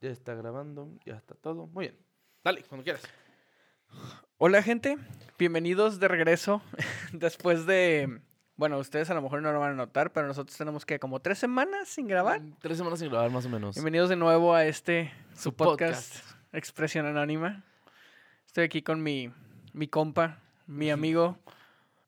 Ya está grabando, ya está todo. Muy bien. Dale, cuando quieras. Hola gente, bienvenidos de regreso después de, bueno, ustedes a lo mejor no lo van a notar, pero nosotros tenemos que como tres semanas sin grabar. Mm, Tres semanas sin grabar, más o menos. Bienvenidos de nuevo a este, Su su podcast, Expresión Anónima. Estoy aquí con mi, mi compa, mi amigo,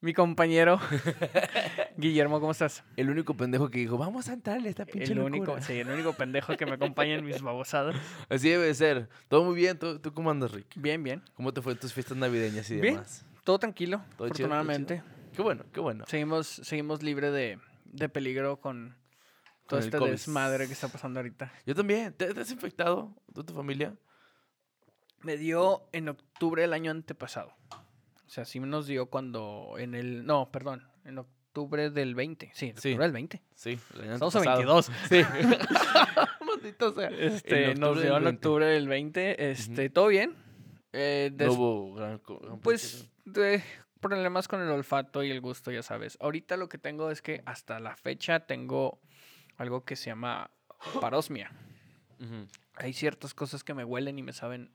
mi compañero, Guillermo, ¿cómo estás? El único pendejo que dijo, vamos a entrarle a esta pinche El único, locura". sí, el único pendejo que me acompaña en mis babosadas. Así debe de ser. Todo muy bien. ¿Tú, tú cómo andas, Rick? Bien, bien. ¿Cómo te fue en tus fiestas navideñas y Bien. demás? Todo tranquilo, Todo chido, todo. Qué bueno, qué bueno. Seguimos, seguimos libre de, de peligro con todo Con este COVID. desmadre que está pasando ahorita. Yo también. ¿Te, te has infectado? ¿Tú, tu familia? Me dio en octubre del año antepasado. O sea, sí nos dio cuando en el... No, perdón, en octubre del 20. Sí, en Sí. octubre del 20. Sí. Estamos a antepasado. 22. Sí. Maldito sea. Este, nos dio en 20. octubre del 20. Este, todo bien. Eh, des- No hubo gran... pues de problemas con el olfato y el gusto, ya sabes. Ahorita lo que tengo es que hasta la fecha tengo algo que se llama parosmia. Hay ciertas cosas que me huelen y me saben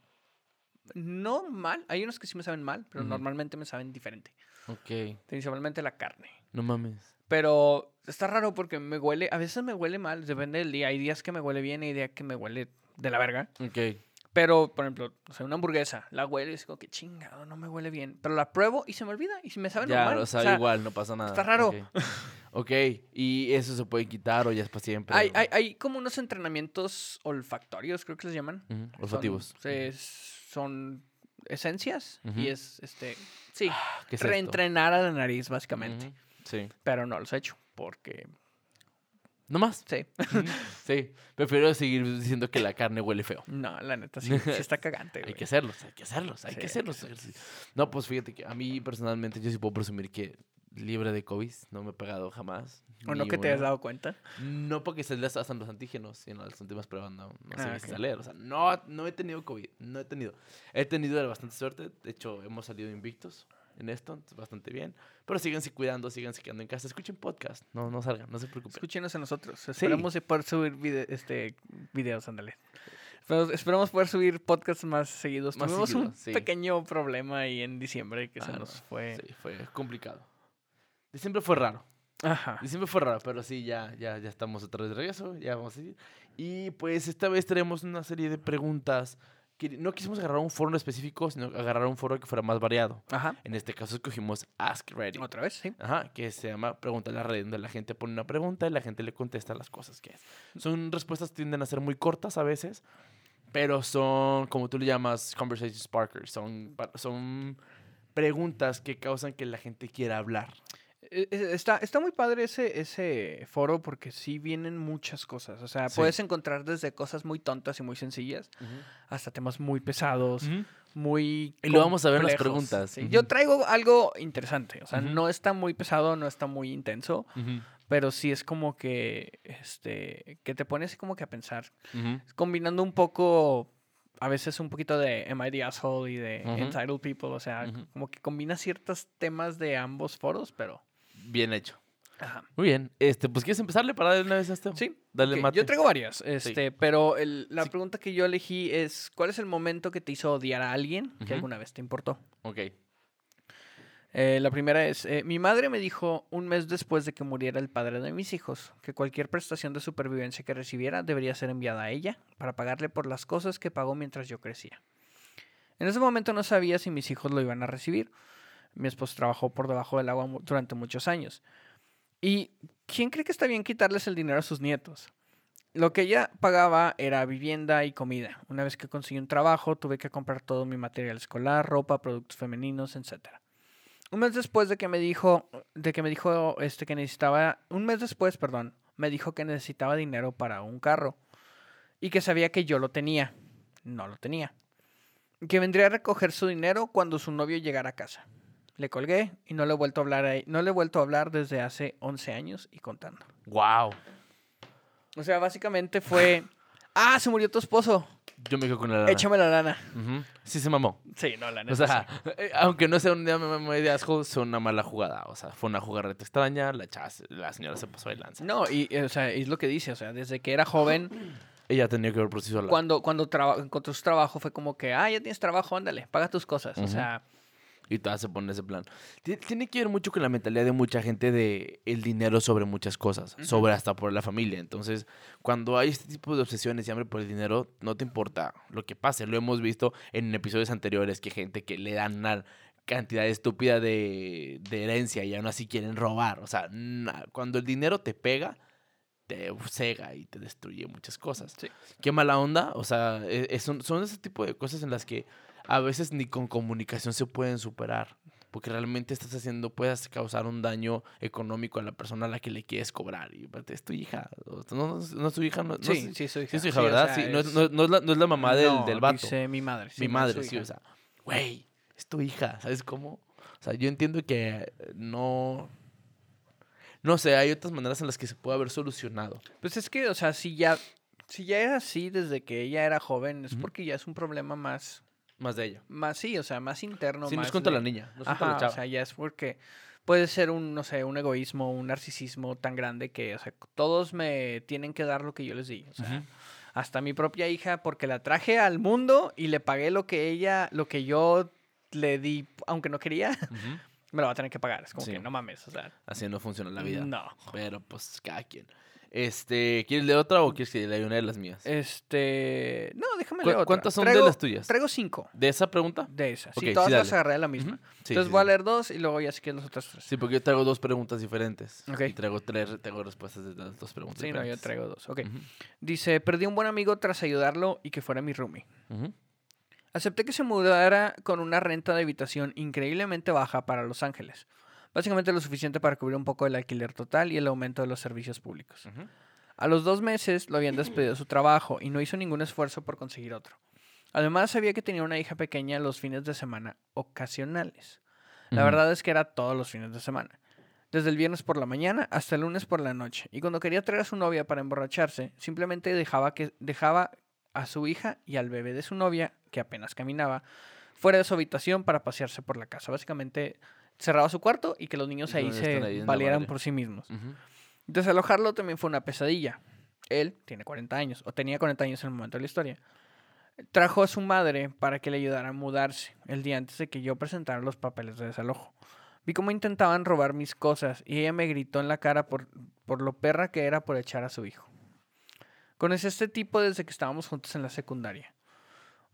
no mal, hay unos que sí me saben mal, pero normalmente me saben diferente, Ok. principalmente la carne. No mames. Pero está raro porque me huele, a veces me huele mal, depende del día, hay días que me huele bien y hay días que me huele de la verga. Ok. Pero, por ejemplo, o sea, una hamburguesa, la huele y es como que chingado, no me huele bien. Pero la pruebo y se me olvida y si me sabe Ya, normal. o sea, igual, no pasa nada. está raro. Ok. Ok, y eso se puede quitar o ya es para siempre. Hay, hay, hay como unos entrenamientos olfactorios, creo que les llaman. Son- olfativos. se- son esencias y es, este, sí, ¿Qué es esto? reentrenar a la nariz, básicamente. Sí. Pero no los he hecho porque, ¿No más? sí, Sí. Prefiero seguir diciendo que la carne huele feo. no, la neta, sí, sí está cagante, Hay que hacerlos, hay que hacerlos, hay Sí, que hay que hacerlos. No, pues fíjate que a mí personalmente yo sí puedo presumir que libre de COVID no me he pegado jamás. ¿O no que te has dado cuenta? No porque se les hacen los antígenos, sino las últimas pruebas no, no se Ah, me ok. sale. O sea, no, no he tenido COVID, no he tenido. He tenido bastante suerte, de hecho hemos salido invictos en esto, bastante bien. Pero síganse cuidando, síganse quedando en casa, escuchen podcast, no, no salgan, no se preocupen. Escúchenos a nosotros. Esperamos de poder subir este, videos, ándale. Esperamos, esperamos poder subir podcasts más seguidos. Más Tuvimos un sí. pequeño problema ahí en diciembre que se Ah, nos no, fue. Sí, fue complicado. Diciembre fue raro. Ajá. Diciembre fue raro, pero sí, ya, ya, ya estamos otra vez de regreso, ya vamos a seguir. Y pues esta vez tenemos una serie de preguntas. que no quisimos agarrar un foro específico, sino agarrar un foro que fuera más variado. Ajá. En este caso escogimos Ask Ready. Otra vez, sí. Ajá, que se llama Pregunta a la red, donde la gente pone una pregunta y la gente le contesta las cosas que es. Son respuestas que tienden a ser muy cortas a veces, pero son, como tú le llamas, conversation sparkers. Son, son preguntas que causan que la gente quiera hablar. Eh, eh, Está, está muy padre ese, ese foro porque sí vienen muchas cosas. O sea, Sí. puedes encontrar desde cosas muy tontas y muy sencillas hasta temas muy pesados, muy. Y lo vamos a ver en las preguntas. Sí, Ujú. Yo traigo algo interesante. O sea, no está muy pesado, no está muy intenso, pero sí es como que. Este. Que te pones como que a pensar. Combinando un poco. A veces un poquito de Am I the Asshole y de Ujú. Entitled People. O sea, Ujú. como que combina ciertos temas de ambos foros, pero. Bien hecho. Ajá. Muy bien. Este, pues ¿quieres empezarle para darle una vez a esto? Sí. Dale, Ok, mate. Yo traigo varias, este, pero el- la Sí. pregunta que yo elegí es, ¿cuál es el momento que te hizo odiar a alguien que alguna vez te importó? Ok. Eh, la primera es, eh, mi madre me dijo un mes después de que muriera el padre de mis hijos que cualquier prestación de supervivencia que recibiera debería ser enviada a ella para pagarle por las cosas que pagó mientras yo crecía. En ese momento no sabía si mis hijos lo iban a recibir. Mi esposo trabajó por debajo del agua durante muchos años. ¿Y quién cree que está bien quitarles el dinero a sus nietos? Lo que ella pagaba era vivienda y comida. Una vez que conseguí un trabajo, tuve que comprar todo mi material escolar, ropa, productos femeninos, etc. Un mes después de que me dijo, de que me dijo este que necesitaba, un mes después, perdón, me dijo que necesitaba dinero para un carro y que sabía que yo lo tenía. No lo tenía. Que vendría a recoger su dinero cuando su novio llegara a casa. Le colgué y no le he vuelto a hablar, a- no le he vuelto a hablar desde hace 11 años y contando. Wow. O sea, básicamente fue, ah, se murió tu esposo, Yo me quedo con la lana. échame la lana. Sí se mamó. Sí, no, la neta. O sea, sí. eh, aunque no sea una media asshole, fue una mala jugada. O sea, fue una jugarreta extraña, la, chava se- la señora se pasó de lanza. No, y eh, o sea, es lo que dice, o sea, desde que era joven Ella tenía que ver por sí sola. Cuando, cuando encontró su trabajo fue como que, ah, ya tienes trabajo, ándale, paga tus cosas. O sea, Y todas se ponen ese plan. Ti- Tiene que ver mucho con la mentalidad de mucha gente de el dinero sobre muchas cosas, Ujú. sobre hasta por la familia. Entonces, cuando hay este tipo de obsesiones y hambre por el dinero, no te importa lo que pase. Lo hemos visto en episodios anteriores que gente que le dan una cantidad estúpida de, de herencia y aún así quieren robar. O sea, na- cuando el dinero te pega, te cega y te destruye muchas cosas. Sí. Qué mala onda. O sea, e- es- son, son ese tipo de cosas en las que a veces ni con comunicación se pueden superar. Porque realmente estás haciendo, puedes causar un daño económico a la persona a la que le quieres cobrar. Y aparte, es tu hija. No, no, no es tu hija, no, no sí, es- sí, su hija. sí es su hija, Sí, o ¿verdad? sea, sí, no, es, es- no- no es la, no es la mamá del, del vato. dice mi madre. sí, Mi madre, sí, hija. o sea, güey, es tu hija, ¿sabes cómo? O sea, yo entiendo que no. No sé, hay otras maneras en las que se puede haber solucionado. Pues es que, o sea, si ya, si ya era así desde que ella era joven, es porque ya es un problema más, Más de ella. más sí, o sea, más interno. no más es contra de- la niña, no es contra Ajá, la chava. o sea, ya es porque puede ser un, no sé, un egoísmo, un narcisismo tan grande que, o sea, todos me tienen que dar lo que yo les di. O sea, hasta mi propia hija, porque la traje al mundo y le pagué lo que ella, lo que yo le di, aunque no quería, me lo va a tener que pagar. Es como Sí. que no mames, o sea, Así no funciona la vida. no. Pero pues cada quien. Este, ¿quieres leer otra o quieres que lea una de las mías? Este, no, déjame ¿Cu- leer otra. cuántas son de Traigo- las tuyas? Traigo cinco ¿De esa pregunta? de esas. Ok, Sí, todas sí, las agarré de la misma. Sí, Entonces sí, voy a leer dos y luego ya si quieres las otras tres. Sí, porque yo traigo dos preguntas diferentes. Ok. Y traigo tres, tengo respuestas de las dos preguntas. Sí, no, yo traigo dos. Ok. Dice, perdí un buen amigo tras ayudarlo y que fuera mi roomie. Acepté que se mudara con una renta de habitación increíblemente baja para Los Ángeles. Básicamente lo suficiente para cubrir un poco el alquiler total y el aumento de los servicios públicos. A los dos meses lo habían despedido de su trabajo y no hizo ningún esfuerzo por conseguir otro. Además, sabía que tenía una hija pequeña los fines de semana ocasionales. La verdad es que era todos los fines de semana. Desde el viernes por la mañana hasta el lunes por la noche. Y cuando quería traer a su novia para emborracharse, simplemente dejaba, que, dejaba a su hija y al bebé de su novia, que apenas caminaba, fuera de su habitación para pasearse por la casa. Básicamente cerraba su cuarto y que los niños ahí se ahí valieran por sí mismos. Desalojarlo también fue una pesadilla. Él tiene 40 años, o tenía 40 años en el momento de la historia. Trajo a su madre para que le ayudara a mudarse el día antes de que yo presentara los papeles de desalojo. Vi cómo intentaban robar mis cosas y ella me gritó en la cara por, por lo perra que era por echar a su hijo. Conocí a este tipo desde que estábamos juntos en la secundaria.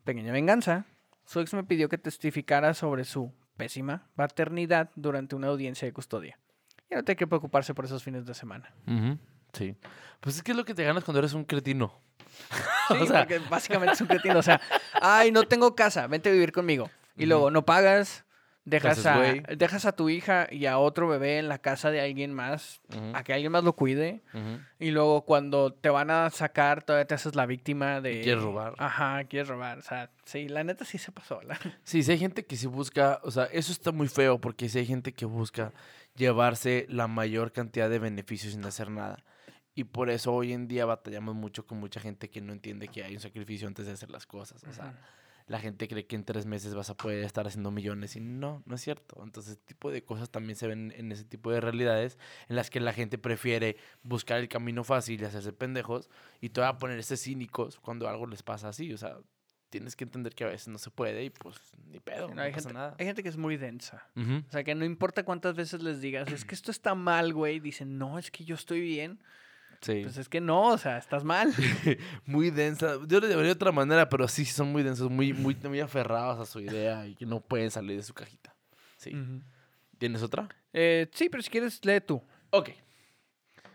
Pequeña venganza, su ex me pidió que testificara sobre su pésima paternidad durante una audiencia de custodia. Ya no tiene que preocuparse por esos fines de semana. Sí. Pues es que es lo que te ganas cuando eres un cretino. Sí, O sea- porque básicamente es un cretino. O sea, ay, no tengo casa, vente a vivir conmigo. Y luego no pagas, dejas a, dejas a tu hija y a otro bebé en la casa de alguien más, a que alguien más lo cuide. Y luego cuando te van a sacar, todavía te haces la víctima de... quieres robar. Ajá, quieres robar. O sea, sí, la neta sí se pasó. la- Sí, sí hay gente que sí busca, o sea, eso está muy feo porque sí hay gente que busca llevarse la mayor cantidad de beneficios sin hacer nada. Y por eso hoy en día batallamos mucho con mucha gente que no entiende que hay un sacrificio antes de hacer las cosas. O sea. La gente cree que en tres meses vas a poder estar haciendo millones y no, no es cierto. Entonces, este tipo de cosas también se ven en ese tipo de realidades en las que la gente prefiere buscar el camino fácil y hacerse pendejos y todavía ponerse cínicos cuando algo les pasa así. O sea, tienes que entender que a veces no se puede y pues ni pedo, No, no, hay, pasa gente, nada. hay gente que es muy densa. O sea, que no importa cuántas veces les digas, es que esto está mal, güey. Dicen, no, es que yo estoy bien. Sí. Pues es que no, o sea, estás mal. muy densa. Yo le llamaría de otra manera, pero sí son muy densos, muy, muy, muy aferrados a su idea y que no pueden salir de su cajita. Sí. ¿Tienes otra? Eh, sí, pero si quieres, lee tú. Ok.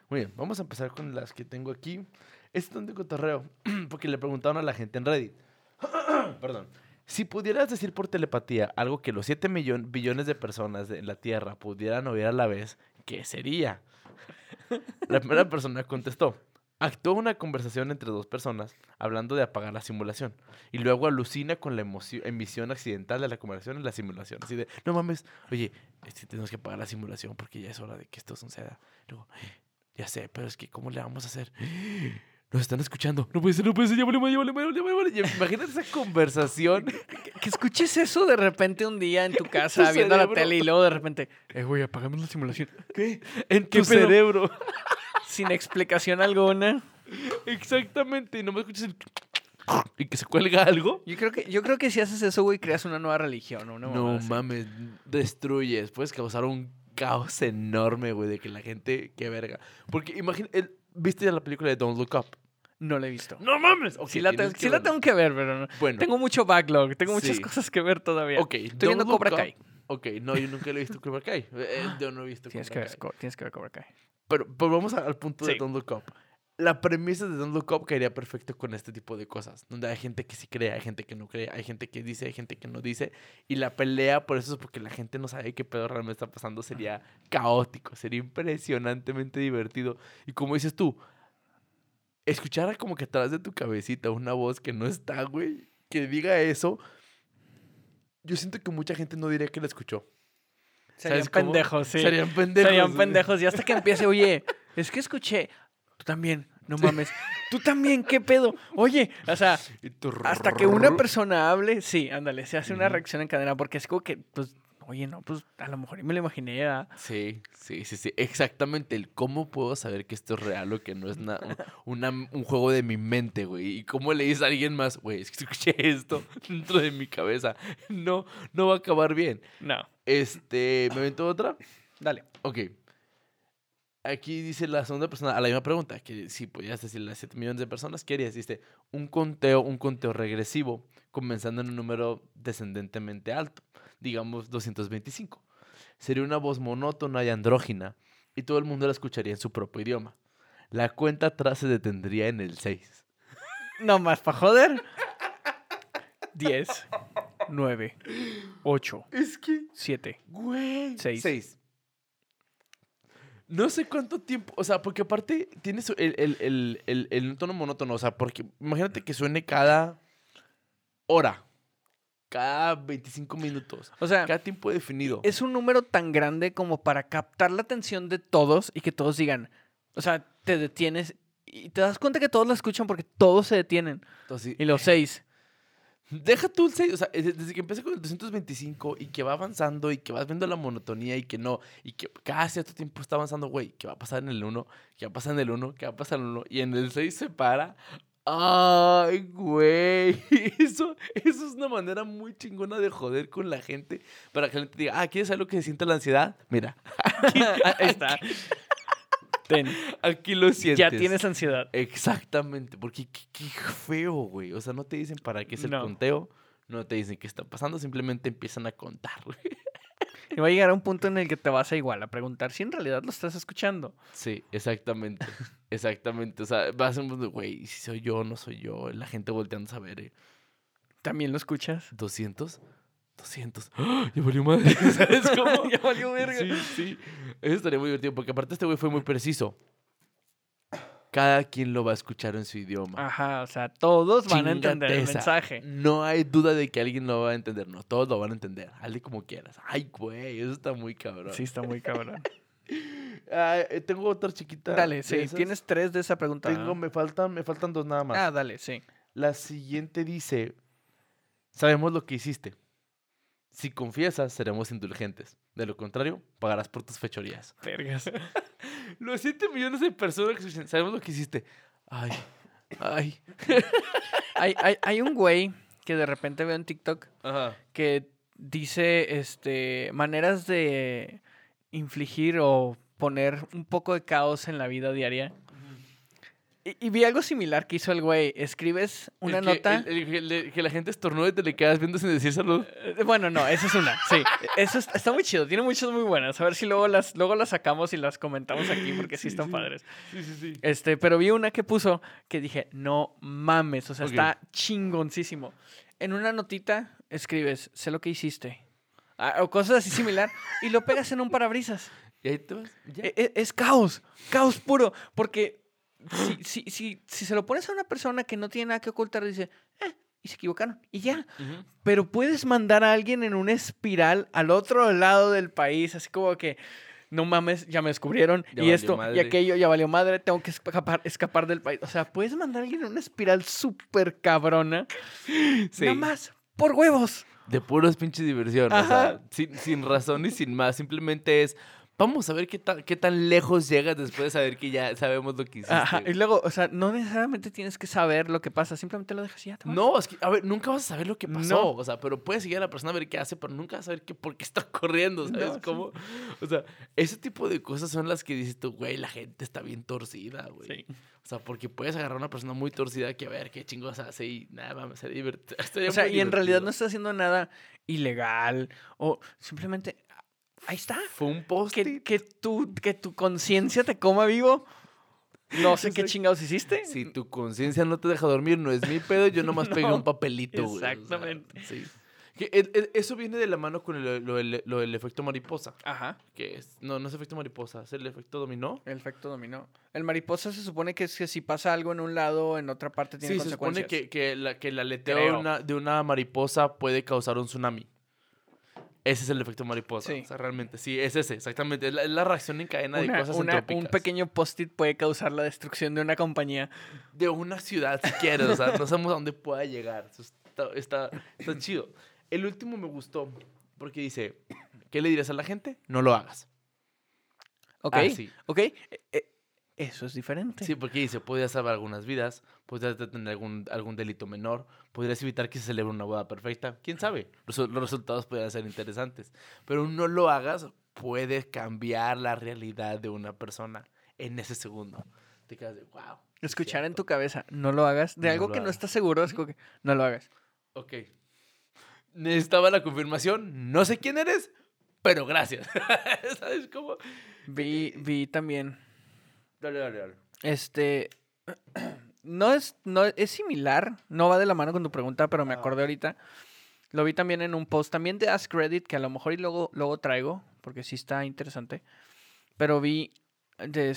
Muy bien, vamos a empezar con las que tengo aquí. Este es un cotorreo, porque le preguntaron a la gente en Reddit. Perdón. Si pudieras decir por telepatía algo que los 7 millon- billones de personas de la Tierra pudieran oír a la vez, ¿qué sería? La primera persona contestó. Actuó una conversación entre dos personas hablando de apagar la simulación y luego alucina con la emisión accidental de la conversación en la simulación. Así de, no mames, oye, este, tenemos que apagar la simulación porque ya es hora de que esto suceda. Luego, ya sé, pero es que ¿cómo le vamos a hacer? Nos están escuchando. No puede ser, no puede ser. Ya vale, ya vale. Imagínate esa conversación. Que, que escuches eso de repente un día en tu casa Tu viendo la tele y luego de repente, eh, güey, apagamos la simulación. ¿Qué? En ¿Qué tu pedo? cerebro. Sin explicación alguna. Exactamente. Y no me escuchas el... Y que se cuelga algo. Yo creo que, yo creo que si haces eso, güey, creas una nueva religión. Una No mames, destruyes. Puedes causar un caos enorme, güey, de que la gente, qué verga. Porque imagina, el- ¿viste ya la película de Don't Look Up? No la he visto. No mames. Ok, sí la, tienes te- que sí la verla. tengo que ver, pero no. Bueno, Tengo mucho backlog, tengo muchas Sí. cosas que ver todavía. ok. Estoy viendo Cobra Up- Kai. Ok, no, yo nunca lo he visto Cobra Kai. Eh, yo no he visto Tienes que, Cobra ver, Kai. Tienes que ver Cobra Kai. Pero, pero vamos al punto de. Don't Look Up. La premisa de Don't Look Up caería perfecto con este tipo de cosas, donde hay gente que sí cree, hay gente que no cree, hay gente que dice, hay gente que no dice, y la pelea por eso es porque la gente no sabe qué pedo realmente está pasando, sería caótico, sería impresionantemente divertido. Y como dices tú, escuchar como que atrás de tu cabecita una voz que no está, güey, que diga eso, yo siento que mucha gente no diría que la escuchó. Serían pendejos, sí. Serían pendejos. Serían pendejos. Y hasta que empiece, oye, es que escuché. Tú también, no mames. Tú también, ¿qué pedo? Oye, o sea, hasta que una persona hable, sí, ándale, se hace una reacción en cadena. Porque es como que, pues, oye, no, pues a lo mejor y me lo imaginé. ¿verdad? Sí, sí, sí, sí. Exactamente. El cómo puedo saber que esto es real o que no es na- un, una- un juego de mi mente, güey. Y cómo le dices a alguien más, güey, es que escuché esto dentro de mi cabeza. No, no va a acabar bien. No, Este, ¿me aventó otra? dale. Ok. Aquí dice la segunda persona a la misma pregunta, que si podías decirle a 7 millones de personas, ¿qué harías? Dice, un conteo, un conteo regresivo, comenzando en un número descendentemente alto, digamos 225. Sería una voz monótona y andrógina, y todo el mundo la escucharía en su propio idioma. La cuenta atrás se detendría en el 6. No más para joder. 10, 9, 8, Es que, 7. güey. Seis. 6. No sé cuánto tiempo, o sea, porque aparte tiene el, el, el, el, tono monótono, o sea, porque imagínate que suene cada hora, cada 25 minutos, O sea, cada tiempo definido. es un número tan grande como para captar la atención de todos y que todos digan, o sea, te detienes y te das cuenta que todos la escuchan porque todos se detienen. Entonces, Y los seis. Deja tú el 6, o sea, es- desde que empecé con el 225 y que va avanzando y que vas viendo la monotonía y que no, y que cada cierto tiempo está avanzando, güey, ¿qué va a pasar en el 1? ¿Qué va a pasar en el 1? ¿Qué va a pasar en el 1? Y en el 6 se para. Ay, güey. Eso, eso es una manera muy chingona de joder con la gente. Para que la gente diga, ah, ¿quieres saber lo que se siente la ansiedad? Mira, Ahí está. Ten, aquí lo sientes. ya tienes ansiedad. Exactamente, porque qué, qué feo, güey. O sea, no te dicen para qué es el No. conteo, no te dicen qué está pasando, simplemente empiezan a contar, güey. Y va a llegar a un punto en el que te vas a igual a preguntar si en realidad lo estás escuchando. Sí, exactamente. Exactamente. O sea, va a un punto, güey, si soy yo o no soy yo. La gente volteando a saber, ¿eh? ¿También lo escuchas? ¿200? 200. ¡Ah! Ya valió madre. ¿Sabes cómo? Ya valió verga. Sí, sí. Eso estaría muy divertido, porque aparte este güey fue muy preciso. Cada quien lo va a escuchar en su idioma. Ajá, o sea, todos van a entender el esa. mensaje. No hay duda de que alguien lo va a entender. No, todos lo van a entender. Hazle como quieras. Ay, güey, eso está muy cabrón. Sí, está muy cabrón. Ah, eh, tengo otra chiquita. Dale, sí, esas. tienes tres de esa pregunta. Tengo, me faltan, me faltan dos nada más. Ah, dale, sí. La siguiente dice: Sabemos lo que hiciste. Si confiesas, seremos indulgentes. De lo contrario, pagarás por tus fechorías. Vergas. Los 7 millones de personas que escuchan, sabemos lo que hiciste. Ay, ay. hay, hay, hay un güey que de repente veo en TikTok Ajá. que dice este maneras de infligir o poner un poco de caos en la vida diaria. Y, y vi algo similar que hizo el güey. Escribes una El que- nota. el- el que la gente estornude y te le quedas viendo sin decir salud. Eh, Bueno, no, esa es una, sí. Eso es- está muy chido, tiene muchas muy buenas. A ver si luego las, luego las sacamos y las comentamos aquí porque sí, Sí, están sí. padres. Sí, sí, sí. Este, pero vi una que puso que dije, no mames, o sea, está chingoncísimo. En una notita escribes, sé lo que hiciste. Ah, o cosas así similar, y lo pegas en un parabrisas. Y ahí te vas. ya. E- e- Es, caos, caos puro. Porque si, si, si, si se lo pones a una persona que no tiene nada que ocultar, dice, eh, y se equivocaron, y ya. Pero puedes mandar a alguien en una espiral al otro lado del país, así como que, no mames, ya me descubrieron, Ya y esto, y aquello, ya valió madre, tengo que escapar, escapar del país. O sea, puedes mandar a alguien en una espiral súper cabrona, Sí. nada más, por huevos. De puros pinche diversión. O sea, sin, sin razón y sin más. Simplemente es Vamos a ver qué tan, qué tan lejos llegas después de saber que ya sabemos lo que hiciste. Ajá, y luego, o sea, no necesariamente tienes que saber lo que pasa, simplemente lo dejas y ya te vas. No, es que, a ver, nunca vas a saber lo que pasó. No. O sea, pero puedes seguir a la persona a ver qué hace, pero nunca vas a saber qué, por qué está corriendo, ¿sabes No, sí. cómo? O sea, ese tipo de cosas son las que dices tú, güey, la gente está bien torcida, güey. Sí. O sea, porque puedes agarrar a una persona muy torcida que a ver qué chingos hace y nada, mames, se divierte. O sea, y en realidad no está haciendo nada ilegal o simplemente ahí está. Fue un post Que, que tu, que tu conciencia te coma vivo. No sé qué chingados hiciste. Si tu conciencia no te deja dormir, no es mi pedo, yo nomás pegué un papelito, güey. o sea, exactamente. sí. Que el- el- eso viene de la mano con el- lo, del- lo del efecto mariposa. Ajá. Que es, no, no es efecto mariposa, es el efecto dominó. El efecto dominó. El mariposa se supone que, es que si pasa algo en un lado, en otra parte tiene Sí, se supone consecuencias. que, que, la, que el aleteo una, de una mariposa puede causar un tsunami. Ese es el efecto mariposa. Sí. O sea, realmente, sí, es ese, exactamente. Es la, es la reacción en cadena de cosas una- un entrópicas. pequeño post-it puede causar la destrucción de una compañía. De una ciudad, si quieres. O sea, no sabemos a dónde pueda llegar. Está, está, está chido. El último me gustó porque dice, ¿qué le dirías a la gente? No lo hagas. ¿Ok? Ah, sí. ¿Ok? Eh, eh, eso es diferente. Sí, porque dice, podrías salvar algunas vidas, podrías detener algún, algún delito menor, podrías evitar que se celebre una boda perfecta. ¿Quién sabe? Los, los resultados podrían ser interesantes. Pero no lo hagas, puedes cambiar la realidad de una persona en ese segundo. Te quedas de, wow. Escuchar en tu cabeza, no lo hagas. De No algo que no estás seguro, es como que no lo hagas. Ok. Necesitaba la confirmación. No sé quién eres, pero gracias. ¿Sabes cómo? Vi, vi también. Dale, dale, dale. Este. No es, no es similar, no va de la mano con tu pregunta, pero me Ah. acordé ahorita. Lo vi también en un post también de Ask Reddit, que a lo mejor y luego, luego traigo, porque sí está interesante. Pero vi. de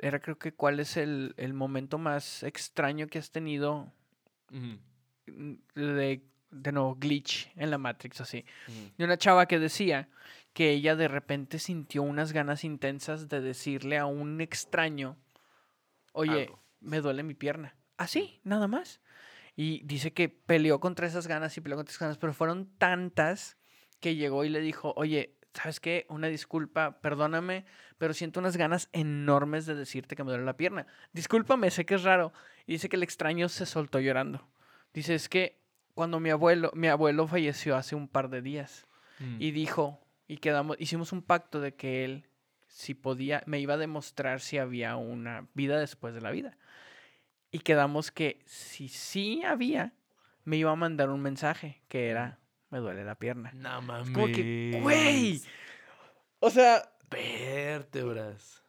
era creo que cuál es el, el momento más extraño que has tenido de, de nuevo, glitch en la Matrix, así. de una chava que decía que ella de repente sintió unas ganas intensas de decirle a un extraño, oye, Algo. me duele mi pierna. Así, nada más. Y dice que peleó contra esas ganas y peleó contra esas ganas, pero fueron tantas que llegó y le dijo, oye, ¿sabes qué? Una disculpa, perdóname, pero siento unas ganas enormes de decirte que me duele la pierna. Discúlpame, sé que es raro. Y dice que el extraño se soltó llorando. Dice, es que cuando mi abuelo, mi abuelo falleció hace un par de días Mm. y dijo, y quedamos, hicimos un pacto de que él, si podía, me iba a demostrar si había una vida después de la vida. Y quedamos que si sí había, me iba a mandar un mensaje que era, me duele la pierna. No mames. como que, güey. O sea, Vértebras.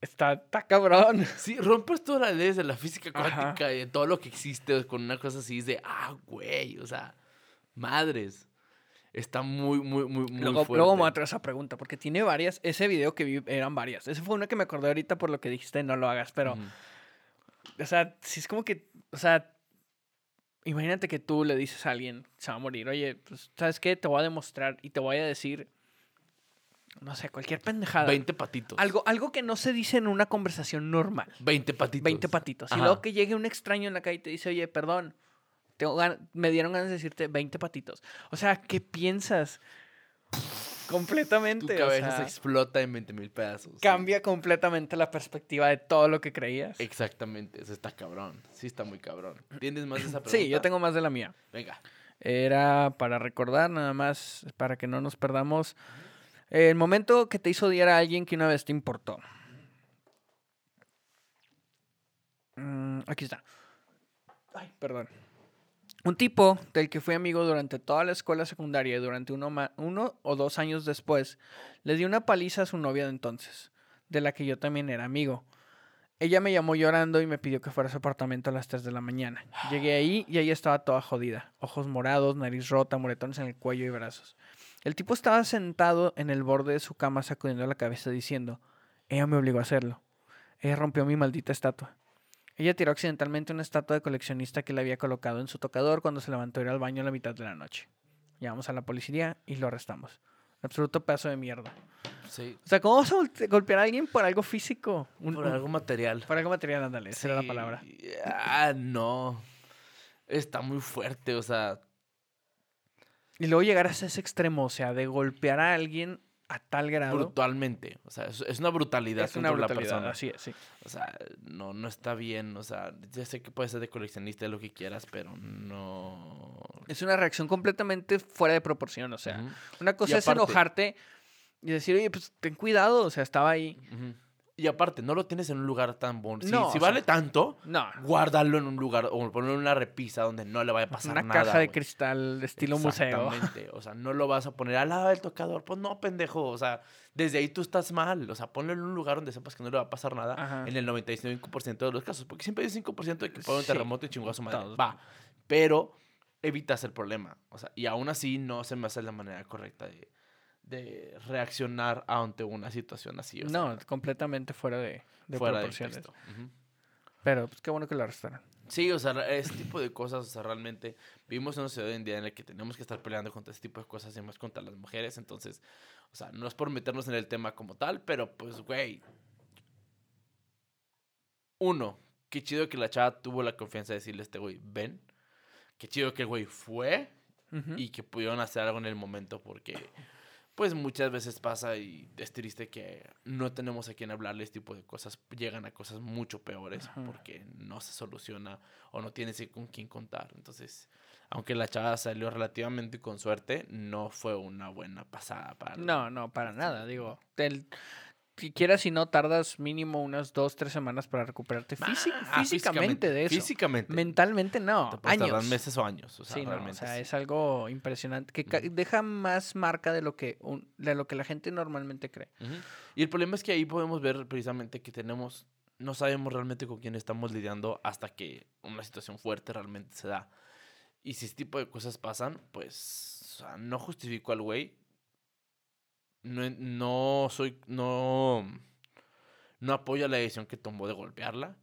está, está cabrón. Sí, rompes todas las leyes de la física Ajá. cuántica y de todo lo que existe con una cosa así. Es de, ah, güey, o sea, madres. Está muy, muy, muy, muy Luego, fuerte. luego me voy a traer esa pregunta, porque tiene varias. Ese video que vi eran varias. Ese fue una que me acordé ahorita por lo que dijiste, no lo hagas, pero. O sea, si es como que, o sea, imagínate que tú le dices a alguien, se va a morir, oye, pues, ¿sabes qué? Te voy a demostrar y te voy a decir, no sé, cualquier pendejada. 20 patitos. Algo, algo que no se dice en una conversación normal. 20 patitos. 20 patitos. Y Ajá. luego que llegue un extraño en la calle y te dice, oye, perdón, tengo gan- me dieron ganas de decirte 20 patitos. O sea, ¿qué piensas? Tu completamente. o cabeza se explota en 20 mil pedazos. sí. cambia completamente la perspectiva de todo lo que creías. Exactamente, eso está cabrón. Sí, está muy cabrón. ¿Tienes más de esa pregunta? Sí, yo tengo más de la mía. Venga. Era para recordar, nada más, para que no nos perdamos. El momento que te hizo odiar a alguien que una vez te importó. Mm, aquí está. Ay, perdón. Un tipo del que fui amigo durante toda la escuela secundaria y durante uno, o dos años después, le dio una paliza a su novia de entonces, de la que yo también era amigo. Ella me llamó llorando y me pidió que fuera a su apartamento a las 3 de la mañana. Llegué ahí y ella estaba toda jodida. Ojos morados, nariz rota, moretones en el cuello y brazos. El tipo estaba sentado en el borde de su cama sacudiendo la cabeza diciendo, ella me obligó a hacerlo. Ella rompió mi maldita estatua. Ella tiró accidentalmente una estatua de coleccionista que le había colocado en su tocador cuando se levantó a ir al baño a la mitad de la noche. Llamamos a la policía y lo arrestamos. Absoluto pedazo de mierda. Sí. O sea, ¿cómo vas a golpear a alguien por algo físico? Un- Por un- algo material. por algo material, ándale, esa era la palabra. Ah, no. Está muy fuerte, o sea. Y luego llegar a ese extremo, o sea, de golpear a alguien a tal grado. Brutalmente. O sea, es, es una brutalidad Es una contra la brutalidad, persona. así es, sí. O sea, no, no está bien. O sea, ya sé que puedes ser de coleccionista, lo que quieras, pero no. Es una reacción completamente fuera de proporción, o sea, una cosa es enojarte y decir, oye, pues ten cuidado, o sea, estaba ahí. ujú. Y aparte, no lo tienes en un lugar tan bonito. No, si sea- vale tanto, No, guárdalo en un lugar o ponlo en una repisa donde no le vaya a pasar una nada. caja de cristal de estilo museo. Exactamente. O sea, no lo vas a poner al lado del tocador. Pues no, pendejo. O sea, desde ahí tú estás mal. O sea, ponlo en un lugar donde sepas que no le va a pasar nada Ajá. en el 95% de los casos. Porque siempre hay un 5% de que puede un Sí. terremoto y chingó a su madre. Todos. Va. Pero evitas el problema. O sea, y aún así no se me hace la manera correcta de, de reaccionar ante una situación así. o No, completamente fuera de, de fuera de proporciones. Pero pues qué bueno que lo arrestaron. Sí, o sea, ese tipo de cosas, o sea, realmente vivimos en una sociedad hoy en día en la que tenemos que estar peleando contra ese tipo de cosas y más contra las mujeres, entonces, o sea, no es por meternos en el tema como tal, pero pues, güey. Uno, qué chido que la chava tuvo la confianza de decirle a este güey, ven. Qué chido que el güey fue y que pudieron hacer algo en el momento porque pues muchas veces pasa y es triste que no tenemos a quien hablarle este tipo de cosas llegan a cosas mucho peores Ajá. porque no se soluciona o no tienes con quién contar entonces aunque la chava salió relativamente con suerte no fue una buena pasada para No, no, para nada. Digo, el, si quieras, si no, tardas mínimo unas dos, tres semanas para recuperarte físi- Ah, físicamente de eso. físicamente Mentalmente no, años. meses o años o sea, sí, no, o realmente sea, sí. es algo impresionante que ca- deja más marca de lo que un- de lo que la gente normalmente cree. Ujú. Y el problema es que ahí podemos ver precisamente que tenemos, no sabemos realmente con quién estamos lidiando hasta que una situación fuerte realmente se da. Y si este tipo de cosas pasan, pues o sea, no justifico al güey. No, no soy, no, no apoyo la decisión que tomó de golpearla.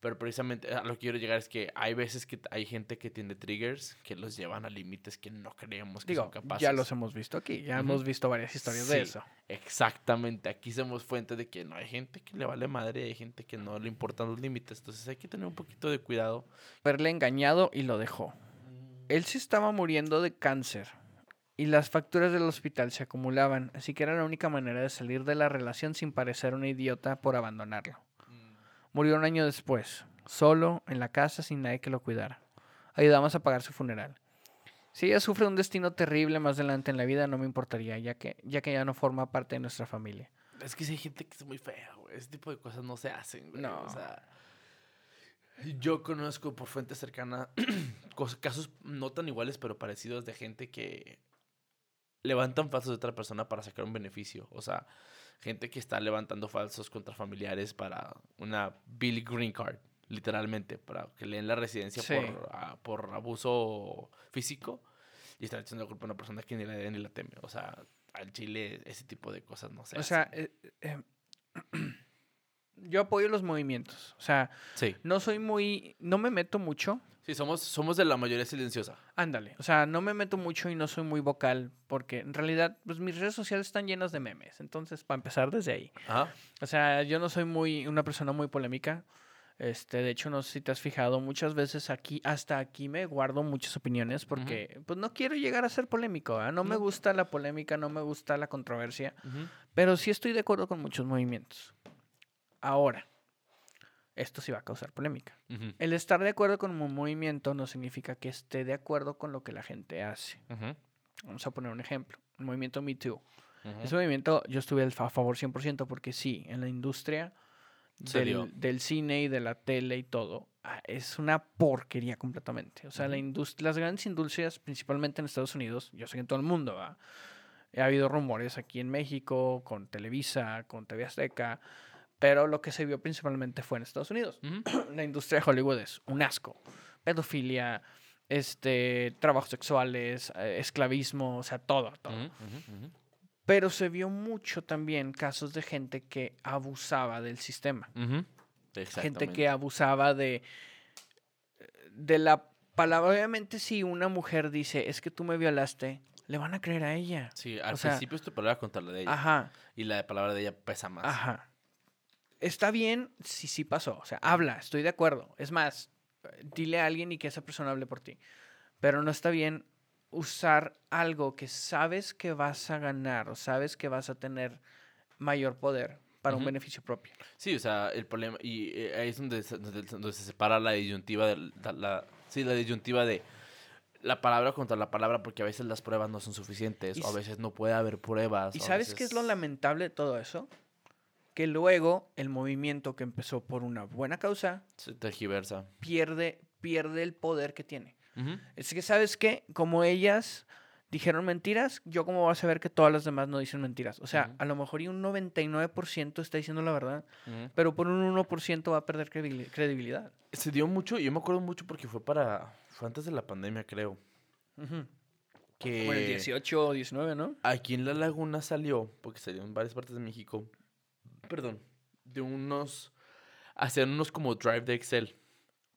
Pero precisamente a lo que quiero llegar es que hay veces que hay gente que tiene triggers que los llevan a límites que no creemos que Digo, son capaces. ya los hemos visto aquí, ya hemos visto varias historias de eso. Exactamente, aquí somos fuente de que no hay gente que le vale madre, hay gente que no le importan los límites, entonces hay que tener un poquito de cuidado. Haberle engañado y lo dejó. Él se estaba muriendo de cáncer y las facturas del hospital se acumulaban, así que era la única manera de salir de la relación sin parecer una idiota por abandonarlo. Murió un año después, solo, en la casa, sin nadie que lo cuidara. Ayudamos a pagar su funeral. Si ella sufre un destino terrible más adelante en la vida, no me importaría, ya que, ya que ya no forma parte de nuestra familia. Es que sí hay gente que es muy fea, güey. Ese tipo de cosas no se hacen, güey. No. O sea, yo conozco por fuente cercana casos no tan iguales, pero parecidos de gente que levantan falsos de otra persona para sacar un beneficio. O sea, gente que está levantando falsos contra familiares para una Bill Green Card, literalmente, para que le den la residencia Sí. por, ah, por abuso físico y están echando la culpa a una persona que ni la debe ni la teme. O sea, al Chile ese tipo de cosas no se O sea, eh, eh, yo apoyo los movimientos. O sea, Sí. no soy muy, no me meto mucho. Sí, somos, somos de la mayoría silenciosa. Ándale, o sea, no me meto mucho y no soy muy vocal porque en realidad pues mis redes sociales están llenas de memes, entonces para empezar desde ahí. Ajá. O sea, yo no soy muy una persona muy polémica. Este, de hecho, no sé si te has fijado, muchas veces aquí, hasta aquí me guardo muchas opiniones porque pues no quiero llegar a ser polémico, ¿verdad? no me gusta la polémica, no me gusta la controversia, pero sí estoy de acuerdo con muchos movimientos. Ahora, esto sí va a causar polémica. Ujú. El estar de acuerdo con un movimiento no significa que esté de acuerdo con lo que la gente hace. Ujú. Vamos a poner un ejemplo. El movimiento Me Too. Ujú. Ese movimiento yo estuve a favor 100% porque sí, en la industria del, del cine y de la tele y todo, ah, es una porquería completamente. O sea, la indust- las grandes industrias, principalmente en Estados Unidos, yo sé que en todo el mundo, ¿va? ha habido rumores aquí en México, con Televisa, con TV Azteca, pero lo que se vio principalmente fue en Estados Unidos la industria de Hollywood es un asco. Pedofilia, este, trabajos sexuales, eh, esclavismo, o sea, todo, todo. Pero se vio mucho también casos de gente que abusaba del sistema. Ujú. Gente que abusaba de, de la palabra. Obviamente, si una mujer dice, es que tú me violaste, le van a creer a ella. Sí, al o sea- principio es tu palabra contra la de ella. Ajá, Y la palabra de ella pesa más. ajá. Está bien si sí pasó. O sea, habla, estoy de acuerdo. Es más, dile a alguien y que esa persona hable por ti. Pero no está bien usar algo que sabes que vas a ganar o sabes que vas a tener mayor poder para un beneficio propio. Sí, o sea, el problema, y eh, ahí es donde, se- donde, donde se separa la disyuntiva de la, la- sí, la disyuntiva de la palabra contra la palabra, porque a veces las pruebas no son suficientes, Y o a veces no puede haber pruebas. ¿Y sabes qué es lo veces- lamentable de todo eso? Que luego el movimiento que empezó por una buena causa Se tergiversa. pierde, pierde el poder que tiene. Es que, ¿sabes qué? Como ellas dijeron mentiras, yo como vas a ver que todas las demás no dicen mentiras. O sea, a lo mejor y un 99% está diciendo la verdad, pero por un 1% va a perder credibil- credibilidad. Se dio mucho, y yo me acuerdo mucho porque fue para, fue antes de la pandemia, creo, Ujú. que Como en el 18 o 19, ¿no? aquí en La Laguna salió, porque salió en varias partes de México, perdón, de unos, hacían unos como drive de Excel,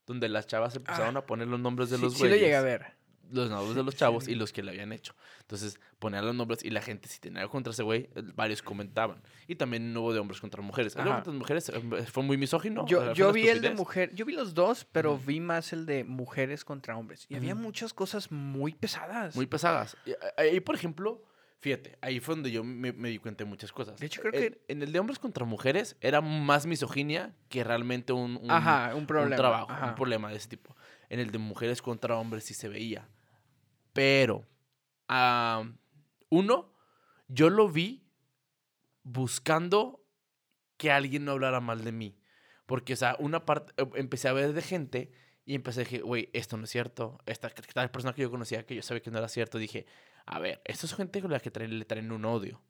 donde las chavas empezaron Ah. a poner los nombres de Sí, los sí lo güeyes. llegué a ver. los nombres de los chavos sí. y los que le habían hecho. Entonces ponían los nombres y la gente, si tenía algo contra ese güey, eh, varios comentaban. Y también hubo de hombres contra mujeres. El de mujeres eh, fue muy misógino. Yo, eh, vi el de mujer, yo vi los dos, pero vi más el de mujeres contra hombres. Y había muchas cosas muy pesadas. Muy pesadas. Y, eh, Ahí, por ejemplo, fíjate, ahí fue donde yo me, me di cuenta de muchas cosas. De hecho, creo que- En el de hombres contra mujeres era más misoginia que realmente un, un- Ajá, un un problema. trabajo, ajá. un problema de ese tipo. En el de mujeres contra hombres sí se veía. Pero, uno, yo lo vi buscando que alguien no hablara mal de mí. Porque, o sea, una parte, eh, empecé a ver de gente y empecé a decir, güey, esto no es cierto. Esta persona que yo conocía que yo sabía que no era cierto, dije, a ver, esto es gente con la que traen- le traen un odio.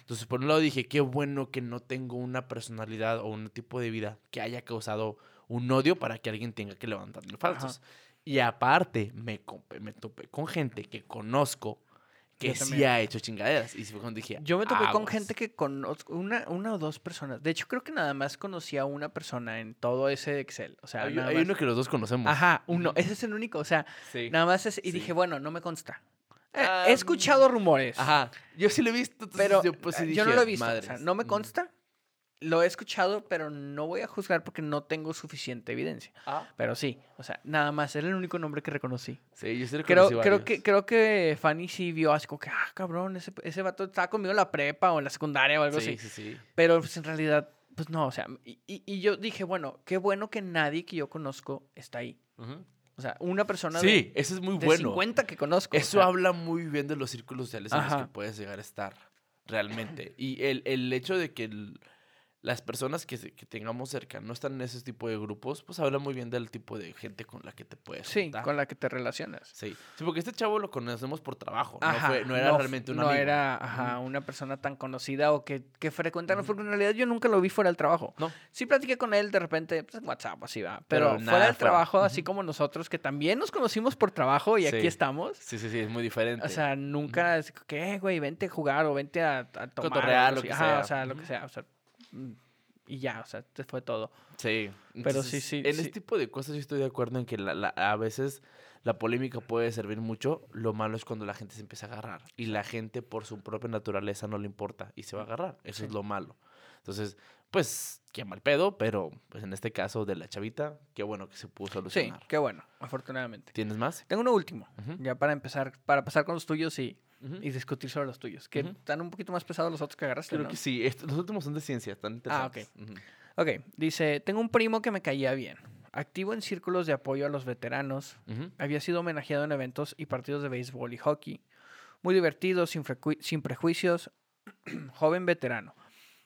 Entonces, por un lado dije, qué bueno que no tengo una personalidad o un tipo de vida que haya causado un odio para que alguien tenga que levantarle falsos. Y aparte, me, me topé con gente que conozco que sí ha hecho chingaderas. Y fue cuando dije, Yo me topé con gente que conozco, una, una o dos personas. De hecho, creo que nada más conocía a una persona en todo ese Excel. O sea, Hay, uno que los dos conocemos. Ajá, uno. Ese es el único. O sea, Sí. nada más es. Y Sí. dije, bueno, no me consta. Eh, Ah, he escuchado rumores. Ajá. Yo sí lo he visto. Pero yo, pues, sí eh, yo no dije, lo he visto. o sea, no me consta. Lo he escuchado, pero no voy a juzgar porque no tengo suficiente evidencia. Ah, Pero sí, o sea, nada más. Era el único nombre que reconocí. Sí, yo sí Creo, reconocí creo, que, creo que Fanny sí vio así como que, ah, cabrón, ese, ese vato estaba conmigo en la prepa o en la secundaria o algo Sí, así. sí, sí. Pero pues en realidad, pues no, o sea, y, y- y yo dije, bueno, qué bueno que nadie que yo conozco está ahí. Ujú. O sea, una persona Sí, eso es muy de, de bueno. 50 que conozco. o Eso sea, habla muy bien de los círculos sociales en los que puedes llegar a estar, realmente. Y el, el hecho de que el- las personas que, que tengamos cerca no están en ese tipo de grupos, pues habla muy bien del tipo de gente con la que te puedes Sí, juntar. con la que te relacionas. Sí. Sí, porque este chavo lo conocemos por trabajo, no, fue, no era f- realmente un no amigo. era ajá, una persona tan conocida o que, que porque en realidad yo nunca lo vi fuera del trabajo. No. Sí platiqué con él de repente, pues en WhatsApp, así va. Pero, Pero fuera del trabajo, así como nosotros, que también nos conocimos por trabajo y aquí estamos. Sí, sí, sí, es muy diferente. O sea, nunca es "Eh, güey, vente a jugar o vente a, a tomar. o Cotorrear, algo lo así". que Ajá, sea. O sea, lo que sea. O sea, y ya, o sea, te fue todo. Sí. Pero sí, sí, En sí. este tipo de cosas yo estoy de acuerdo en que la- la- a veces la polémica puede servir mucho. Lo malo es cuando la gente se empieza a agarrar. Y la gente por su propia naturaleza no le importa y se va a agarrar. Eso es Sí. lo malo. Entonces, pues, qué mal pedo, pero pues en este caso de la chavita, qué bueno que se pudo Sí, solucionar. qué bueno, afortunadamente. ¿Tienes más? Tengo uno último, ya para empezar, para pasar con los tuyos y, Y discutir sobre los tuyos, que están un poquito más pesados los otros que agarraste, Creo ¿no? que sí. Los últimos son de ciencia, están Ah, ok. interesantes. Ujú. Ok, dice, tengo un primo que me caía bien. Activo en círculos de apoyo a los veteranos, había sido homenajeado en eventos y partidos de béisbol y hockey. Muy divertido, sin, sin prejuicios, joven veterano.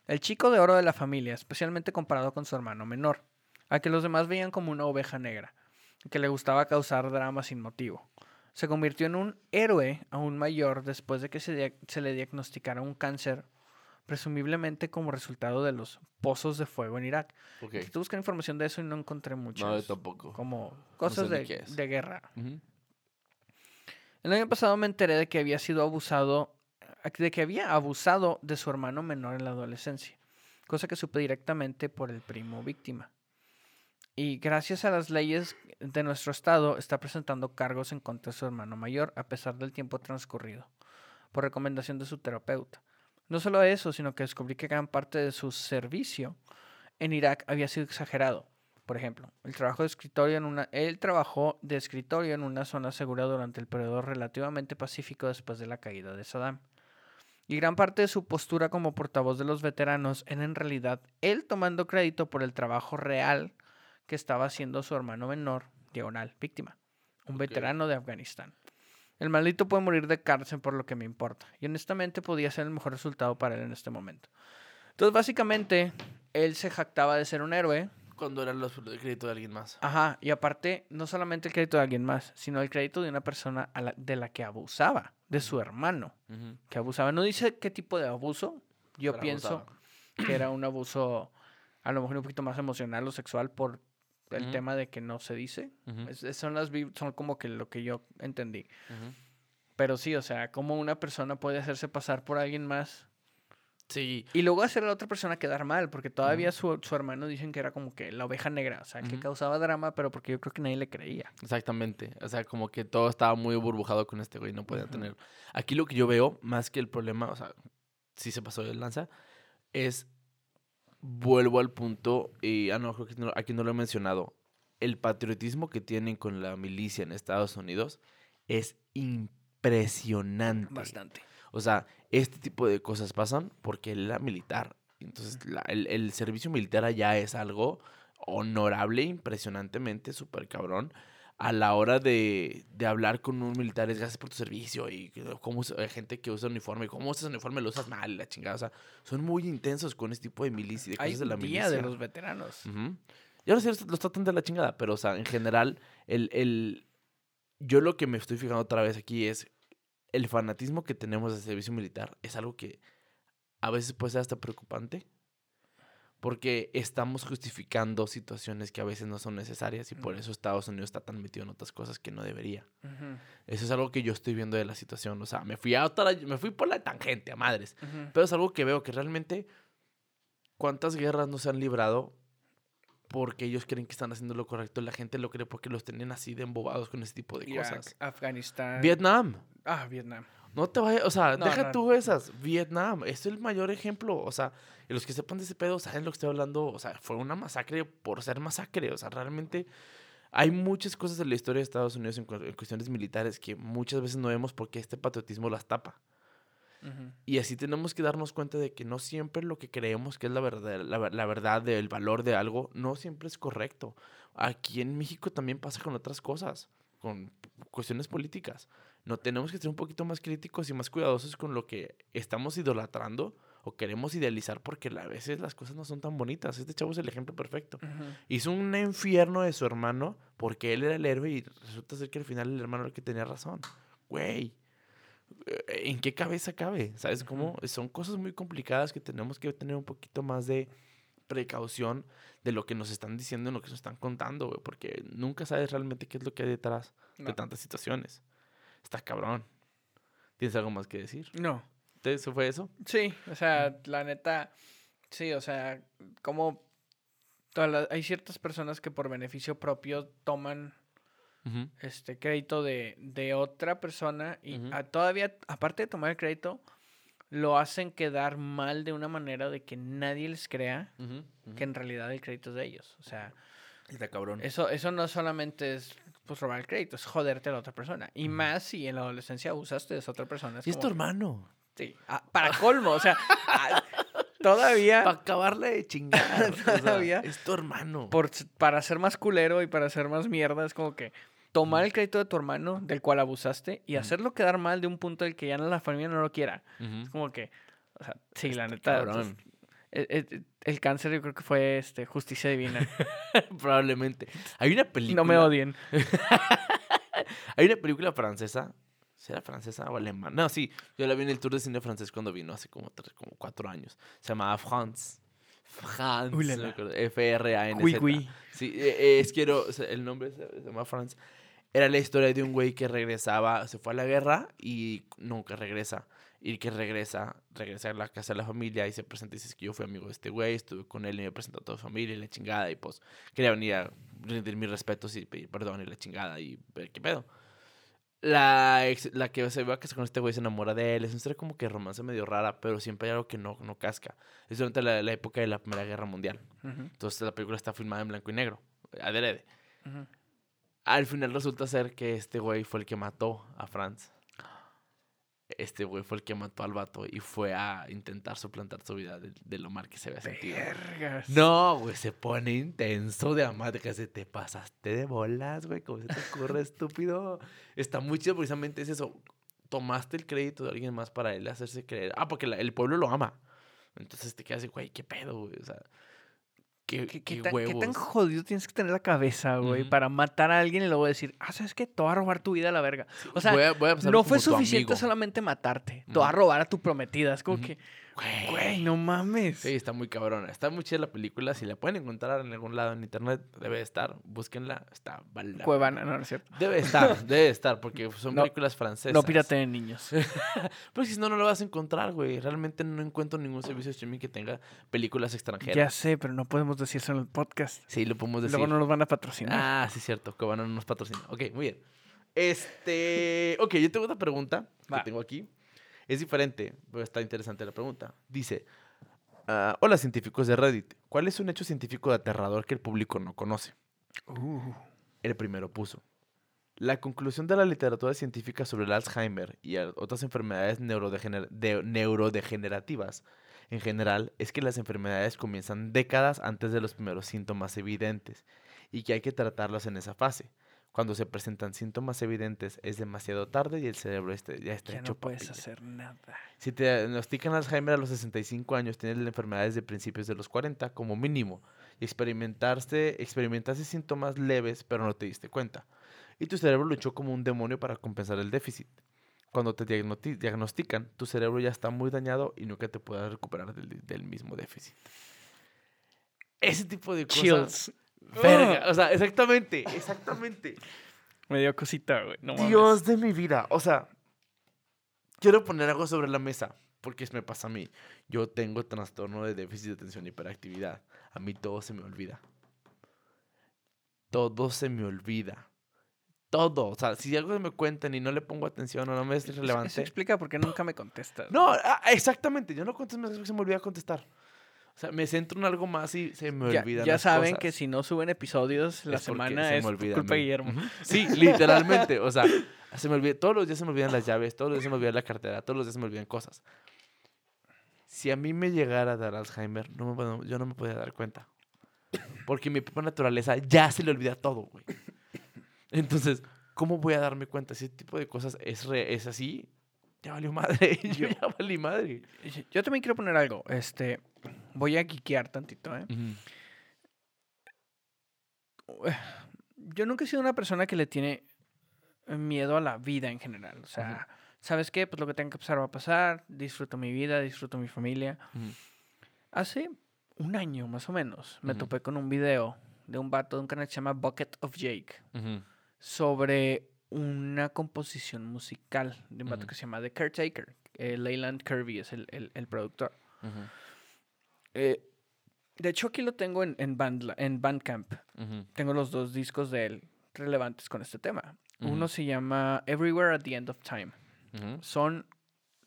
El chico de oro de la familia, especialmente comparado con su hermano menor, a que los demás veían como una oveja negra, que le gustaba causar drama sin motivo. Se convirtió en un héroe aún mayor después de que se, le diagnosticara un cáncer, presumiblemente como resultado de los pozos de fuego en Irak. Ok. Intenté buscar información de eso y no encontré mucho. No, yo tampoco. Como cosas de, guerra. El año pasado me enteré de que había sido abusado, de que había abusado de su hermano menor en la adolescencia, cosa que supe directamente por el primo víctima. Y gracias a las leyes de nuestro estado está presentando cargos en contra de su hermano mayor a pesar del tiempo transcurrido, por recomendación de su terapeuta. No solo eso, sino que descubrí que gran parte de su servicio en Irak había sido exagerado. Por ejemplo, el trabajo de escritorio en una, él trabajó de escritorio en una zona segura durante el periodo relativamente pacífico después de la caída de Saddam. Y gran parte de su postura como portavoz de los veteranos era en realidad él tomando crédito por el trabajo real que estaba haciendo su hermano menor, diagonal, víctima, un Ok. veterano de Afganistán. El maldito puede morir de cárcel por lo que me importa. Y honestamente podía ser el mejor resultado para él en este momento. Entonces, básicamente, él se jactaba de ser un héroe. Cuando eran los de crédito de alguien más. Ajá. Y aparte, no solamente el crédito de alguien más, sino el crédito de una persona a la- de la que abusaba, de su hermano, Ujú. que abusaba. No dice qué tipo de abuso. Yo Pero pienso abusaba. que era un abuso a lo mejor un poquito más emocional o sexual por el Ujú. tema de que no se dice. Ujú. Es- es- son, las, son como que lo que yo entendí. Ujú. Pero sí, o sea, cómo una persona puede hacerse pasar por alguien más Sí. y luego hacer a la otra persona quedar mal, porque todavía su, su hermano dicen que era como que la oveja negra, o sea, que causaba drama, pero porque yo creo que nadie le creía. Exactamente. O sea, como que todo estaba muy burbujado con este güey. No podía tener. Aquí lo que yo veo, más que el problema, o sea, sí se pasó de lanza, es. Vuelvo al punto, y ah, no, creo que no- aquí no lo he mencionado. El patriotismo que tienen con la milicia en Estados Unidos es impresionante. Bastante. O sea, este tipo de cosas pasan porque él era militar. Entonces, la- el, el servicio militar allá es algo honorable, impresionantemente, súper cabrón. A la hora de, de hablar con un militar, es gracias por tu servicio y cómo hay gente que usa uniforme, cómo usas uniforme, lo usas mal, la chingada. O sea, son muy intensos con este tipo de milicia, de Hay cosas de la milicia. de los veteranos. Ujú. Y ahora sí los, los tratan de la chingada, pero, o sea, en general, el, el, yo lo que me estoy fijando otra vez aquí es el fanatismo que tenemos del servicio militar es algo que a veces puede ser hasta preocupante porque estamos justificando situaciones que a veces no son necesarias y por eso Estados Unidos está tan metido en otras cosas que no debería. Eso es algo que yo estoy viendo de la situación, o sea, me fui a otra, me fui por la tangente a madres, pero es algo que veo que realmente cuántas guerras no se han librado porque ellos creen que están haciendo lo correcto. La gente lo cree porque los tienen así de embobados con ese tipo de Irak, cosas. Afganistán. Vietnam. Ah, Vietnam. No te vayas, o sea, No, deja no. tú esas. Vietnam es el mayor ejemplo. O sea, y los que sepan de ese pedo saben lo que estoy hablando. O sea, fue una masacre por ser masacre. O sea, realmente hay muchas cosas en la historia de Estados Unidos en, cu- en cuestiones militares que muchas veces no vemos porque este patriotismo las tapa. Ujú. Y así tenemos que darnos cuenta de que no siempre lo que creemos que es la verdad, la, la verdad del valor de algo, no siempre es correcto. Aquí en México también pasa con otras cosas, con cuestiones políticas. No tenemos que ser un poquito más críticos y más cuidadosos con lo que estamos idolatrando o queremos idealizar porque a veces las cosas no son tan bonitas. Este chavo es el ejemplo perfecto. Hizo un infierno de su hermano porque él era el héroe y resulta ser que al final el hermano era el que tenía razón. Güey, eh, ¿en qué cabeza cabe? ¿Sabes cómo? Son cosas muy complicadas que tenemos que tener un poquito más de precaución de lo que nos están diciendo y lo que nos están contando, güey, porque nunca sabes realmente qué es lo que hay detrás de tantas situaciones. Está cabrón. ¿Tienes algo más que decir? No. ¿Te- ¿Eso fue eso? Sí, o sea, la neta, sí, o sea, como todas las- hay ciertas personas que por beneficio propio toman este crédito de, de otra persona y a- todavía, aparte de tomar el crédito, lo hacen quedar mal de una manera de que nadie les crea que en realidad el crédito es de ellos. O sea, Está cabrón. eso, eso no solamente es pues robar el crédito, es joderte a la otra persona. Y más si en la adolescencia abusaste de esa otra persona. Y es tu hermano. Sí, ah, para colmo, o sea, ah, todavía Para acabarla de chingar. o sea, Todavía. es tu hermano. por, para ser más culero y para ser más mierda, es como que tomar el crédito de tu hermano del cual abusaste y hacerlo quedar mal de un punto del que ya la familia no lo quiera. Es como que, o sea, sí, la Está neta. cabrón. Pues, eh, eh, el cáncer yo creo que fue este, justicia divina. Probablemente. Hay una película. no me odien. Hay una película francesa. ¿Será francesa o alemana? No, sí. Yo la vi en el tour de cine francés cuando vino hace como, tres- como cuatro años. Se llamaba France. France. F-R-A-N-Z. Cui, cui. Sí, eh, eh, es quiero. El nombre se, se llama France. Era la historia de un güey que regresaba, se fue a la guerra y nunca regresa. Y que regresa, regresa a la casa de la familia y se presenta y dice "Es que yo fui amigo de este güey, estuve con él y me presentó a toda su familia y la chingada. Y pues quería venir a rendir mis respetos y pedir perdón y la chingada y ver qué pedo. La, ex- la que se va a casar con este güey se enamora de él. Es una historia como que romance medio rara, pero siempre hay algo que no, no casca. Es durante la, la época de la Primera Guerra Mundial. Ujú. Entonces la película está filmada en blanco y negro. adrede. Ujú. Al final resulta ser que este güey fue el que mató a Franz. Este güey fue el que mató al vato y fue a intentar suplantar su vida de, de lo mal que se había sentido. Vergas. No, güey, se pone intenso de amar, que se te pasaste de bolas, güey, ¿cómo se te ocurre, estúpido? Está muy chido, precisamente es eso. Tomaste el crédito de alguien más para él hacerse creer. Ah, porque la- el pueblo lo ama. Entonces te quedas de, güey, qué pedo, güey. O sea, qué, ¿Qué, qué qué tan, qué huevos. tan jodido tienes que tener la cabeza, güey, para matar a alguien y luego decir, ah, ¿sabes qué? Te voy a robar tu vida a la verga. O sea, Voy a- voy a pasarlo no fue suficiente solamente matarte. Te voy a robar a tu prometida. Es como que, Güey. güey, no mames. Sí, está muy cabrona. Está muy chida la película. Si la pueden encontrar en algún lado en internet, debe de estar. Búsquenla. Está vale la Cuevana, no, no es cierto. Debe de estar, debe de estar, porque son No, películas francesas. No pirateen niños. Pero si no, no lo vas a encontrar, güey. Realmente no encuentro ningún servicio de streaming que tenga películas extranjeras. ya sé, pero no podemos decir eso en el podcast. Sí, lo podemos decir. Luego no nos van a patrocinar. Ah, sí, cierto. Cuevana no nos patrocina. Ok, muy bien. Este. Ok, yo tengo otra pregunta que tengo aquí. Es diferente, pero está interesante la pregunta. Dice: ah, Hola, científicos de Reddit. ¿Cuál es un hecho científico aterrador que el público no conoce? Uh, El primero puso. La conclusión de la literatura científica sobre el Alzheimer y otras enfermedades neurodegener- de- neurodegenerativas en general es que las enfermedades comienzan décadas antes de los primeros síntomas evidentes y que hay que tratarlas en esa fase. Cuando se presentan síntomas evidentes es demasiado tarde y el cerebro este- ya está ya hecho no puedes papilla. hacer nada. Si te diagnostican Alzheimer a los 65 años, tienes la enfermedad desde principios de los 40 como mínimo. Y experimentarse, experimentaste síntomas leves, pero no te diste cuenta. Y tu cerebro luchó como un demonio para compensar el déficit. Cuando te diagnostican, tu cerebro ya está muy dañado y nunca te puedes recuperar del, del mismo déficit. Ese tipo de cosas. Chills. Verga. O sea, exactamente, exactamente. Me dio cosita, güey. No mames. Dios de mi vida. O sea, quiero poner algo sobre la mesa. Porque me pasa a mí. Yo tengo trastorno de déficit de atención y hiperactividad. A mí todo se me olvida. Todo se me olvida. Todo. O sea, si algo me cuentan y no le pongo atención o no me es Eso- Eso relevante. explica por qué nunca me contestas. No, ah, exactamente. Yo no contesto mensajes porque se me olvida contestar. O sea, me centro en algo más y se me Ya, olvidan ya las saben cosas. que si no suben episodios la Es semana se es olvida culpa de. Guillermo. Sí, literalmente. O sea, se me olvida, todos los días se me olvidan las llaves, todos los días se me olvida la cartera, todos los días se me olvidan cosas. Si a mí me llegara a dar Alzheimer, no me yo no me podía dar cuenta. Porque mi propia naturaleza ya se le olvida todo, güey. Entonces, ¿cómo voy a darme cuenta? Si ese tipo de cosas es, re- es así, ya valió madre. Yo ya valí madre. Yo también quiero poner algo. Este, voy a geekear tantito, ¿eh? Yo nunca he sido una persona que le tiene miedo a la vida en general. O sea, ¿sabes qué? Pues lo que tenga que pasar va a pasar. Disfruto mi vida, disfruto mi familia. Ujú. Hace un año más o menos me topé con un video de un vato de un canal que se llama Bucket of Jake sobre una composición musical de un vato que se llama The Caretaker. Eh, Leyland Kirby es el, el- el productor. Ujú. Eh, de hecho, aquí lo tengo en, en, Bandla- en Bandcamp. Tengo los dos discos de él relevantes con este tema. Uno se llama Everywhere at the End of Time. Son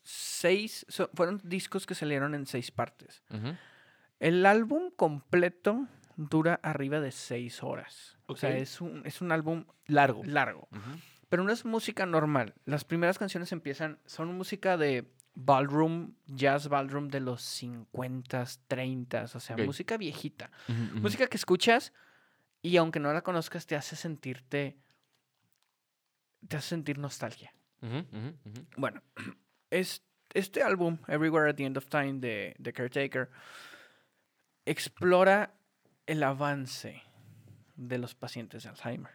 seis, fueron discos que salieron en seis partes. El álbum completo dura arriba de seis horas. O sea, es un, es un álbum Largo. largo. Pero no es música normal. Las primeras canciones empiezan, son música de ballroom, jazz ballroom de los 50s, 30s, o sea, música viejita. Música que escuchas y aunque no la conozcas te hace sentirte, te hace sentir nostalgia. Bueno, es, este álbum, Everywhere at the End of Time de, de Caretaker, explora el avance de los pacientes de Alzheimer.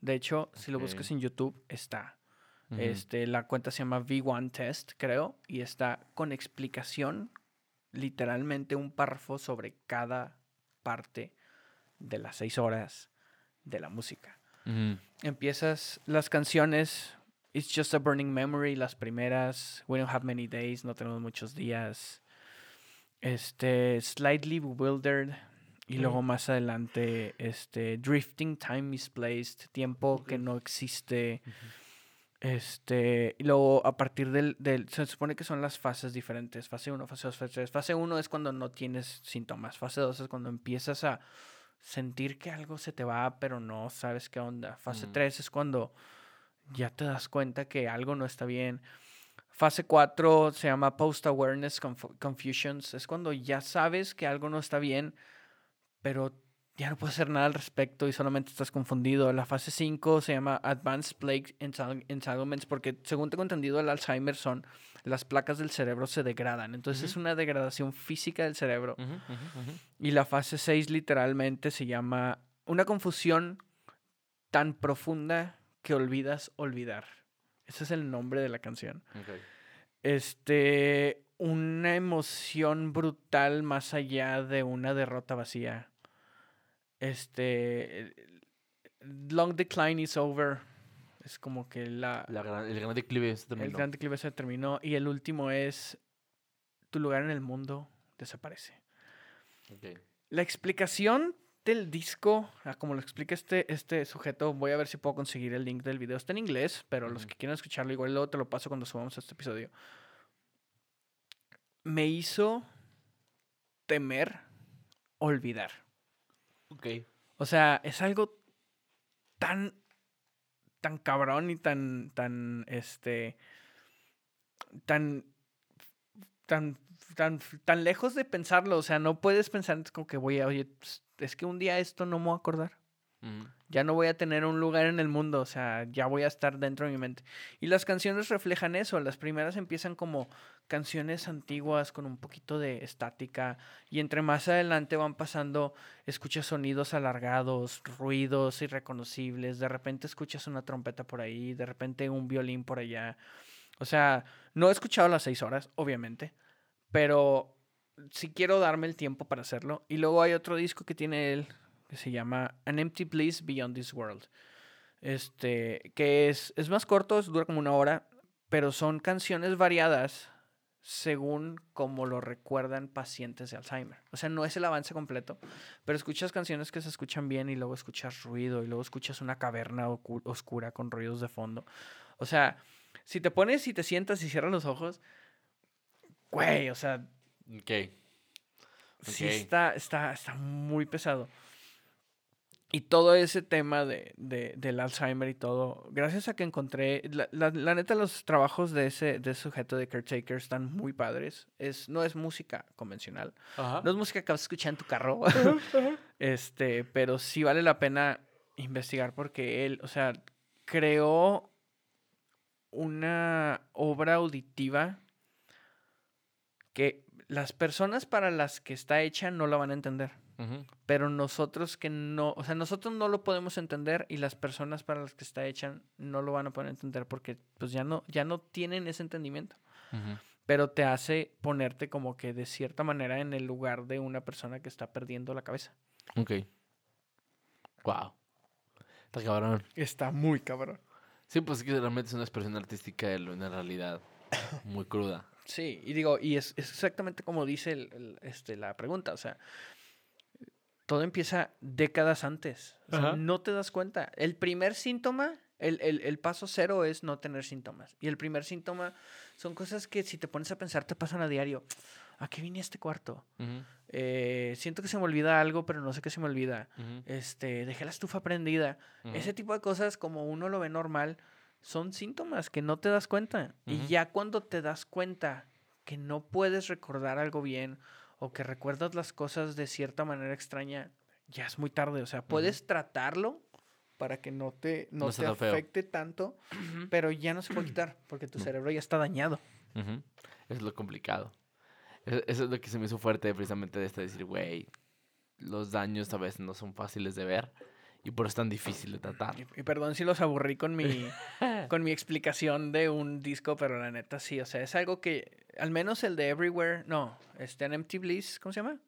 De hecho, si lo buscas en YouTube, está. Este, la cuenta se llama V1 Test, creo, y está con explicación, literalmente un párrafo sobre cada parte de las seis horas de la música. Empiezas las canciones, It's Just a Burning Memory, las primeras, We Don't Have Many Days, no tenemos muchos días. Este, Slightly Bewildered. Y luego más adelante, este, Drifting Time Misplaced, tiempo que no existe. Este, y luego a partir del, del, se supone que son las fases diferentes, fase 1, fase 2, fase 3. Fase 1 es cuando no tienes síntomas, fase 2 es cuando empiezas a sentir que algo se te va, pero no sabes qué onda. Fase Mm. 3 es cuando ya te das cuenta que algo no está bien. Fase 4 se llama Post Awareness Conf- Confusions. Es cuando ya sabes que algo no está bien, pero ya no puedes hacer nada al respecto y solamente estás confundido. La fase 5 se llama Advanced Plague Entanglements porque según tengo entendido el Alzheimer son las placas del cerebro se degradan. Entonces es una degradación física del cerebro. Y la fase 6 literalmente se llama una confusión tan profunda que olvidas olvidar. Ese es el nombre de la canción. Este, una emoción brutal más allá de una derrota vacía. Este, Long Decline is over. Es como que la, La gran- el gran declive se terminó. el gran declive se terminó. Y el último es, tu lugar en el mundo desaparece. La explicación del disco, ah, como lo explica este, este sujeto, voy a ver si puedo conseguir el link del video. Está en inglés, pero los que quieran escucharlo, igual luego te lo paso cuando subamos este episodio. Me hizo temer olvidar. Ok. O sea, es algo tan, tan cabrón y tan, tan, este, tan, tan, tan, tan lejos de pensarlo. O sea, no puedes pensar como que voy a, oye, pues, es que un día esto no me voy a acordar. Ya no voy a tener un lugar en el mundo, o sea, ya voy a estar dentro de mi mente. Y las canciones reflejan eso. Las primeras empiezan como canciones antiguas con un poquito de estática y entre más adelante van pasando, escuchas sonidos alargados, ruidos irreconocibles, de repente escuchas una trompeta por ahí, de repente un violín por allá. O sea, no he escuchado las seis horas, obviamente, pero sí quiero darme el tiempo para hacerlo. Y luego hay otro disco que tiene él que se llama An Empty Bliss Beyond This World. Este, que es, es más corto, es- dura como una hora, pero son canciones variadas según como lo recuerdan pacientes de Alzheimer. O sea, no es el avance completo, pero escuchas canciones que se escuchan bien y luego escuchas ruido y luego escuchas una caverna oscura con ruidos de fondo. O sea, si te pones y te sientas y cierras los ojos, güey, o sea, Ok. sí Ok. está, está, está muy pesado. Y todo ese tema de, de- del Alzheimer y todo, gracias a que encontré, la, la- la neta los trabajos de ese, de ese sujeto de Caretaker están muy padres. Es, no es música convencional, Ajá. no es música que vas a escuchar en tu carro, este, pero sí vale la pena investigar porque él, o sea, creó una obra auditiva que las personas para las que está hecha no la van a entender. Pero nosotros que no, o sea, nosotros no lo podemos entender y las personas para las que está hecha no lo van a poder entender porque pues ya no, ya no tienen ese entendimiento. Pero te hace ponerte como que de cierta manera en el lugar de una persona que está perdiendo la cabeza. Ok. Wow. Está cabrón. Está muy cabrón. Sí, pues es que realmente es una expresión artística de una realidad muy cruda. Sí, y digo, y es, es exactamente como dice el- el, este, la pregunta, o sea, todo empieza décadas antes. O sea, Ajá. no te das cuenta. El primer síntoma, el, el- el paso cero es no tener síntomas. Y el primer síntoma son cosas que si te pones a pensar te pasan a diario. ¿A qué vine a este cuarto? Eh, siento que se me olvida algo, pero no sé qué se me olvida. Este, dejé la estufa prendida. Ese tipo de cosas, como uno lo ve normal, son síntomas que no te das cuenta. Y ya cuando te das cuenta que no puedes recordar algo bien o que recuerdas las cosas de cierta manera extraña, ya es muy tarde. O sea, puedes tratarlo para que no te, no te feo. afecte tanto, pero ya no se puede quitar porque tu cerebro ya está dañado. Es lo complicado. E- Eso es lo que se me hizo fuerte precisamente de este decir, güey, los daños a veces no son fáciles de ver y por eso es tan difícil de tratar. Y, y perdón si los aburrí con mi, con mi explicación de un disco, pero la neta sí, o sea, es algo que, al menos el de Everywhere, no, este, An Empty Bliss, ¿cómo se llama?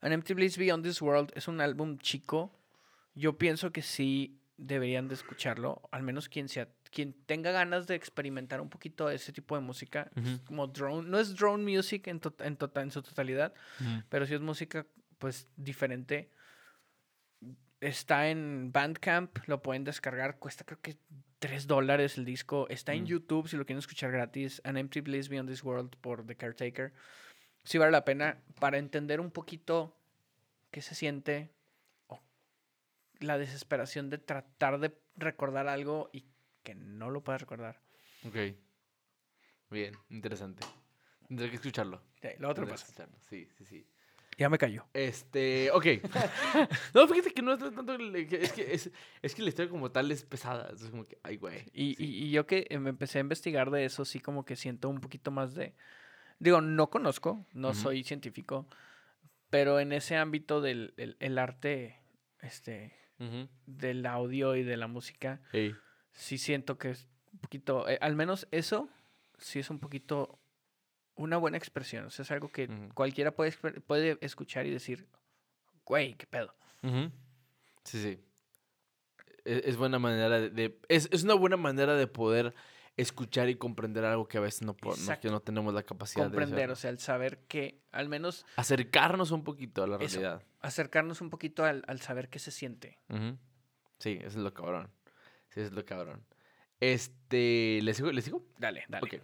An Empty Bliss Beyond This World es un álbum chico. Yo pienso que sí deberían de escucharlo, al menos quien sea, quien tenga ganas de experimentar un poquito ese tipo de música, Ujú. como drone, no es drone music en, to- en, tota- en su totalidad, pero sí es música pues diferente. Está en Bandcamp, lo pueden descargar, cuesta creo que 3 dólares el disco. Está en Mm. YouTube si lo quieren escuchar gratis. An Empty Bliss Beyond This World por The Caretaker. Sí vale la pena para entender un poquito qué se siente o la desesperación de tratar de recordar algo y que no lo puedas recordar. Ok. Bien, interesante. Tendré que escucharlo. Sí, lo otro pasa. Sí, sí, sí. Ya me cayó. Este, ok. no, fíjate que no es tanto. Es que, es, es que la historia como tal es pesada. Es como que, ay, güey. Y, sí. y- y yo que me empecé a investigar de eso, sí como que siento un poquito más de... Digo, no conozco, no soy científico, pero en ese ámbito del el, el arte, este, Ujú. del audio y de la música, Ey. sí siento que es un poquito, eh, al menos eso, sí es un poquito una buena expresión. O sea, es algo que cualquiera puede, puede escuchar y decir, güey, qué pedo. Sí, sí. Es, es buena manera de... de- es, es una buena manera de poder escuchar y comprender algo que a veces no, no- que no tenemos la capacidad Comprender, de o sea, el saber que al menos acercarnos un poquito a la Eso. realidad. acercarnos un poquito al, al saber qué se siente. Sí, eso es lo cabrón. Sí, eso es lo cabrón. Este, ¿le sigo? ¿Le sigo? Dale, dale. Ok.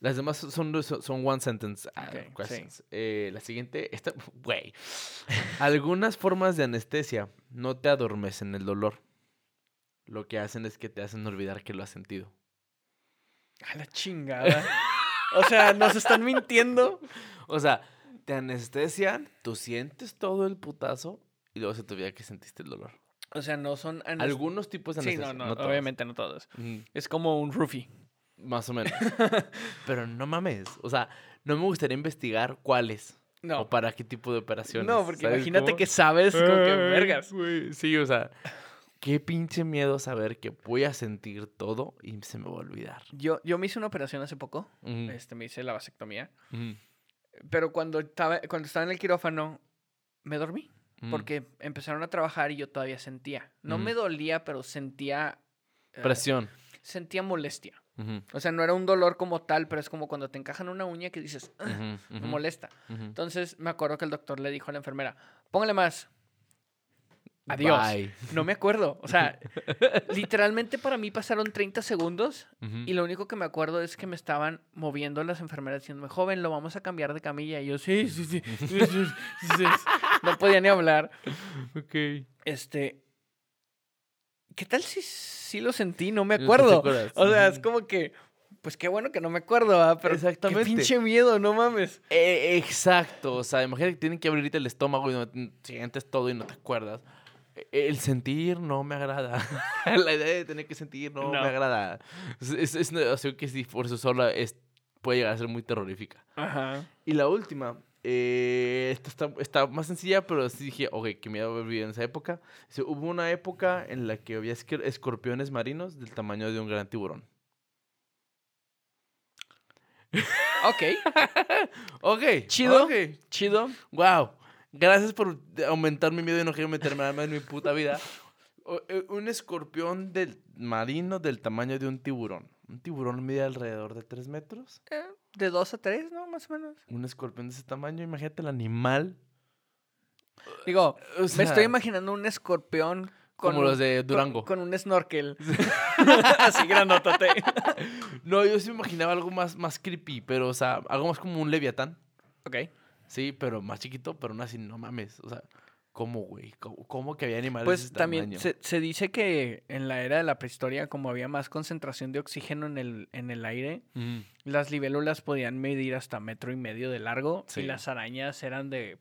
Las demás son, son, son one sentence ah, sí. questions. Eh, la siguiente, esta, güey. Algunas formas de anestesia no te adormecen el dolor. Lo que hacen es que te hacen olvidar que lo has sentido. A la chingada. o sea, nos están mintiendo. O sea, te anestesian, tú sientes todo el putazo y luego se te olvida que sentiste el dolor. O sea, no son Algunos tipos de Sí, anestesia. no, no, todos. obviamente no todos. Es como un roofie. Más o menos. Pero no mames. O sea, no me gustaría investigar cuáles. No. O para qué tipo de operaciones. No, porque ¿sabes imagínate cómo? que sabes que Ay, vergas. Sí, o sea, qué pinche miedo saber que voy a sentir todo y se me va a olvidar. Yo, yo me hice una operación hace poco. Este, me hice la vasectomía. Pero cuando estaba, cuando estaba en el quirófano, me dormí. Porque empezaron a trabajar y yo todavía sentía. No me dolía, pero sentía. eh, Presión. sentía molestia. O sea, no era un dolor como tal, pero es como cuando te encajan una uña que dices, "Ah", me molesta. Entonces me acuerdo que el doctor le dijo a la enfermera, póngale más. Adiós. Bye. No me acuerdo. O sea, literalmente para mí pasaron 30 segundos y lo único que me acuerdo es que me estaban moviendo las enfermeras diciéndome, joven, lo vamos a cambiar de camilla. Y yo, sí, sí, sí. sí, sí, sí, sí". No podía ni hablar. Ok. Este. ¿Qué tal si sí lo sentí? No me ¿No acuerdo. acuerdas? O sea, es como que. Pues qué bueno que no me acuerdo, ¿verdad? Pero Exactamente. qué pinche miedo, no mames. Eh, exacto. O sea, imagínate que tienen que abrirte el estómago y no, sientes todo y no te acuerdas. Eh, El sentir no me agrada. La idea de tener que sentir no, No. me agrada. Es, es, es una situación que sí, por sí sola es, puede llegar a ser muy terrorífica. Ajá. Y la última, eh, esta está, está más sencilla, pero sí dije, ok, que miedo haber vivido en esa época. Dice, hubo una época en la que había escorpiones marinos del tamaño de un gran tiburón. Ok, Ok. Chido. chido. Wow. Gracias por aumentar mi miedo y no quiero meterme nada más en mi puta vida. Eh, Un escorpión del marino del tamaño de un tiburón. Un tiburón mide alrededor de 3 metros. Eh, de dos a tres, ¿no? Más o menos. Un escorpión de ese tamaño. Imagínate el animal. Digo, O me estoy imaginando un escorpión. Con Como un- los de Durango. Con, un snorkel. Así grandotote. No, yo sí me imaginaba algo más, más creepy, pero, o sea, algo más como un leviatán. ok. Sí, pero más chiquito, pero aún así, no mames. O sea, ¿cómo, güey? ¿Cómo, cómo que había animales de Pues ese también se, se dice que en la era de la prehistoria, como había más concentración de oxígeno en el, en el aire, Mm, las libélulas podían medir hasta metro y medio de largo Sí. y las arañas eran de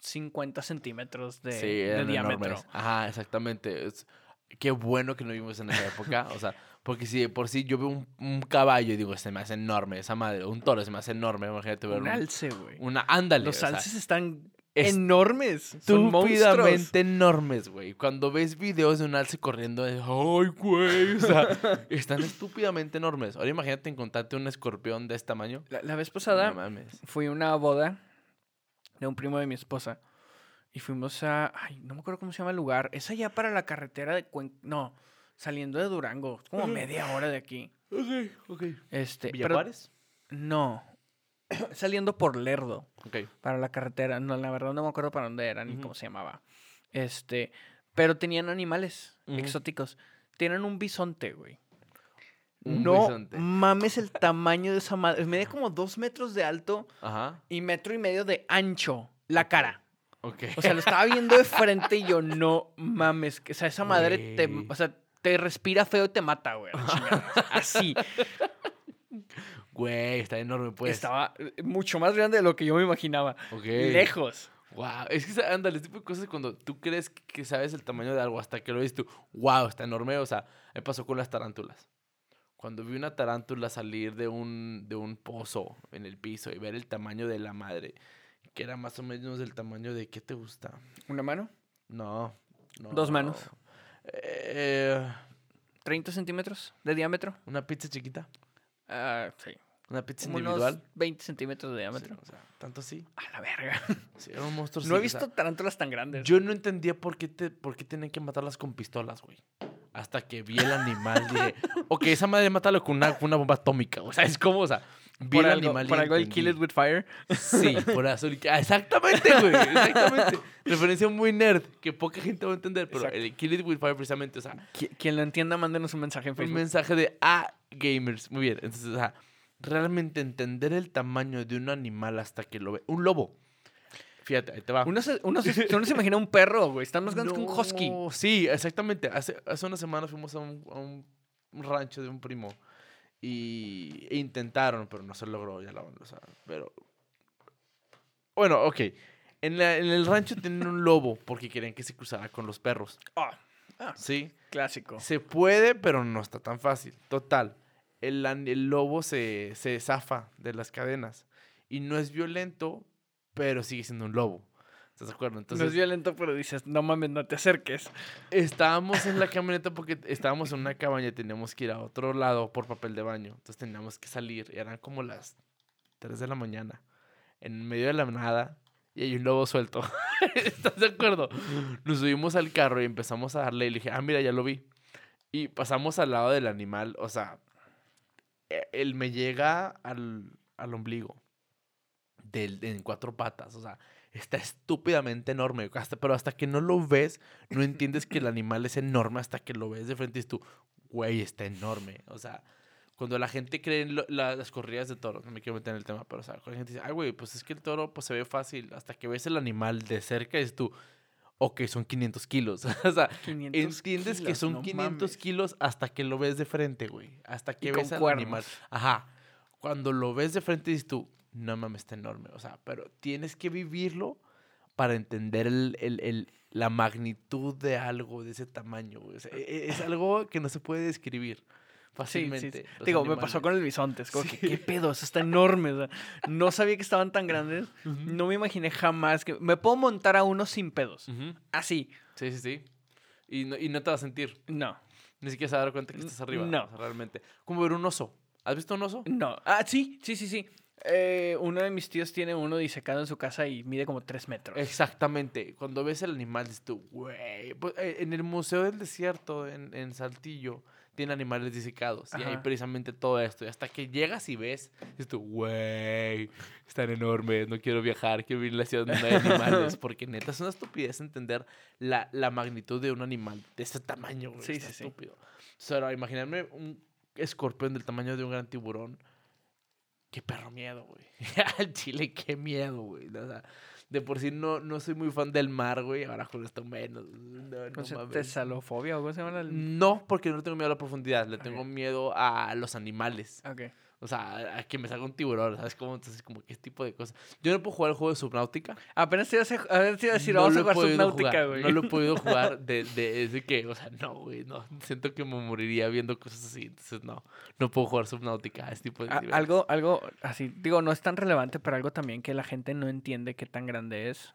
50 centímetros de, sí, de diámetro. enormes. Ajá, exactamente. Es- qué bueno que no vivimos en esa época. O sea, porque si de por sí yo veo un, un caballo y digo, se me hace enorme esa madre. Un toro se me hace enorme. Imagínate ver Un un- alce, güey. una. Ándale. Los sea, alces están es- enormes. Estúpidamente enormes, güey. Cuando ves videos de un alce corriendo, es, ay, güey. O sea, están estúpidamente enormes. Ahora imagínate encontrarte un escorpión de este tamaño. La, la vez pasada No mames. fui a una boda de un primo de mi esposa y fuimos a... Ay, no me acuerdo cómo se llama el lugar. Es allá para la carretera de Cuen... No, saliendo de Durango. Como media hora de aquí. Ok, ok. Este. No. Saliendo por Lerdo. Ok. para la carretera. No, la verdad no me acuerdo para dónde era ni cómo se llamaba. Este, pero tenían animales Ujú. exóticos. Tienen un bisonte, güey. Un no bisonte. mames el tamaño de esa madre. Mide como dos metros de alto Ajá. y metro y medio de ancho la cara. Ok. O sea, lo estaba viendo de frente y yo, no mames. O sea, esa madre te, o sea, te respira feo y te mata, güey. Así. Güey, está enorme, pues. Estaba eh, mucho más grande de lo que yo me imaginaba. Ok. Lejos. Wow. Es que, ándale, este tipo de cosas cuando tú crees que sabes el tamaño de algo hasta que lo ves tú, wow, está enorme. O sea, me pasó con las tarántulas. Cuando vi una tarántula salir de un, de un pozo en el piso y ver el tamaño de la madre, que era más o menos del tamaño de, ¿qué te gusta? ¿Una mano? No. no. Dos manos. Eh, 30 centímetros de diámetro. una pizza chiquita. Ah, sí. Una pizza Como individual. unos 20 centímetros de Sí, diámetro. o sea, tanto sí. A la verga. Sí, era un monstruo. no he sí, o sea, visto tarántulas tan grandes. Yo no entendía por qué, te, por qué tenían que matarlas con pistolas, güey. Hasta que vi el animal, dije, ok, esa madre mátalo con una, con una bomba atómica. O sea, es como, o sea, vi por el algo, animal y por algo el. Kill It With Fire. Sí, por eso. Ah, Exactamente, güey. Exactamente. Referencia muy nerd que poca gente va a entender, pero Exacto. el Kill It With Fire precisamente, o sea, Qui- Quien lo entienda, mándenos un mensaje en un Facebook. mensaje de ah, gamers. Muy bien. Entonces, o sea, realmente entender el tamaño de un animal hasta que lo ve. Un lobo. Fíjate, ahí te va. Uno se, uno, se, uno se imagina un perro, güey. Están más grandes que un husky. Sí, exactamente. Hace, hace unas semanas fuimos a un, a un rancho de un primo y e intentaron, pero no se logró, ya la sea, pero bueno, ok. En, la- en el rancho tienen un lobo porque querían que se cruzara con los perros. Ah, ah, Sí. clásico. Se puede, pero no está tan fácil. Total. El, el lobo se, se zafa de las cadenas. Y no es violento, pero sigue siendo un lobo. ¿Estás de acuerdo? no es violento, pero dices, no mames, no te acerques. Estábamos en la camioneta porque estábamos en una cabaña y teníamos que ir a otro lado por papel de baño. Entonces teníamos que salir. y Eran como las 3 de la mañana. En medio de la nada. Y hay un lobo suelto. ¿Estás de acuerdo? Nos subimos al carro y empezamos a darle. Y le dije, ah, mira, ya lo vi. Y pasamos al lado del animal. O sea, él me llega al, al ombligo. Del, en cuatro patas. O sea, está estúpidamente enorme. Hasta, pero hasta que no lo ves, no entiendes que el animal es enorme hasta que lo ves de frente y tú, güey, está enorme. O sea, cuando la gente cree en lo- la- las corridas de toro, no me quiero meter en el tema, pero o sea, cuando la gente dice, ay, güey, pues es que el toro pues, se ve fácil. Hasta que ves el animal de cerca y dices tú, ok, son 500 kilos. o sea, 500 entiendes que kilos, son no 500 mames. kilos hasta que lo ves de frente, güey. Hasta que Y ves al cuernos. animal. Ajá. Cuando lo ves de frente dices tú, no mames, está enorme. O sea, pero tienes que vivirlo para entender el, el- el- la magnitud de algo de ese tamaño. güey. O sea, e- e- es algo que no se puede describir fácilmente. sí, sí. Digo, me pasó animales. con el bisonte. Es como Sí. que, ¿qué pedo? Eso está enorme. o sea, no sabía que estaban tan grandes. Ujú. No me imaginé jamás que... Me puedo montar a uno sin pedos. Ujú. Así. Sí, sí, sí. Y no, y no te vas a sentir. No. Ni siquiera se va a dar cuenta que estás arriba. no. realmente. Como ver un oso. ¿Has visto un oso? No. Ah, sí, sí, sí, sí. Eh, uno de mis tíos tiene uno disecado en su casa y mide como tres metros. Exactamente. Cuando ves el animal, dices tú, güey. Pues, eh, en el Museo del Desierto, en, en Saltillo, tiene animales disecados. Y hay Ajá. precisamente todo esto. Y hasta que llegas y ves, dices tú, güey, están enormes, no quiero viajar, quiero vivir en la ciudad donde no hay animales. Porque neta es una estupidez entender la, la magnitud de un animal de ese tamaño, güey. Sí, está sí, sí. estúpido. O sea, ahora, imaginarme un escorpión del tamaño de un gran tiburón. Qué perro miedo, güey. Al chile, qué miedo, güey. O sea, de por sí no, no soy muy fan del mar, güey. Ahora con esto menos. No, no ¿Cómo se llama? mames. ¿Tesalofobia o cómo se llama? el- No, porque no tengo miedo a la profundidad. Le tengo miedo a los animales. Ok. O sea, a que me salga un tiburón, ¿sabes cómo? Entonces, como qué tipo de cosas. Yo no puedo jugar el juego de Subnautica. Apenas te iba a hacer- a ver, te iba a decir, No vamos a jugar Subnautica, güey. No lo he podido jugar de, de, de que, o sea, no, güey, no. Siento que me moriría viendo cosas así. Entonces, no. No puedo jugar Subnautica este tipo de A- algo, algo así, digo, no es tan relevante, pero algo también que la gente no entiende qué tan grande es.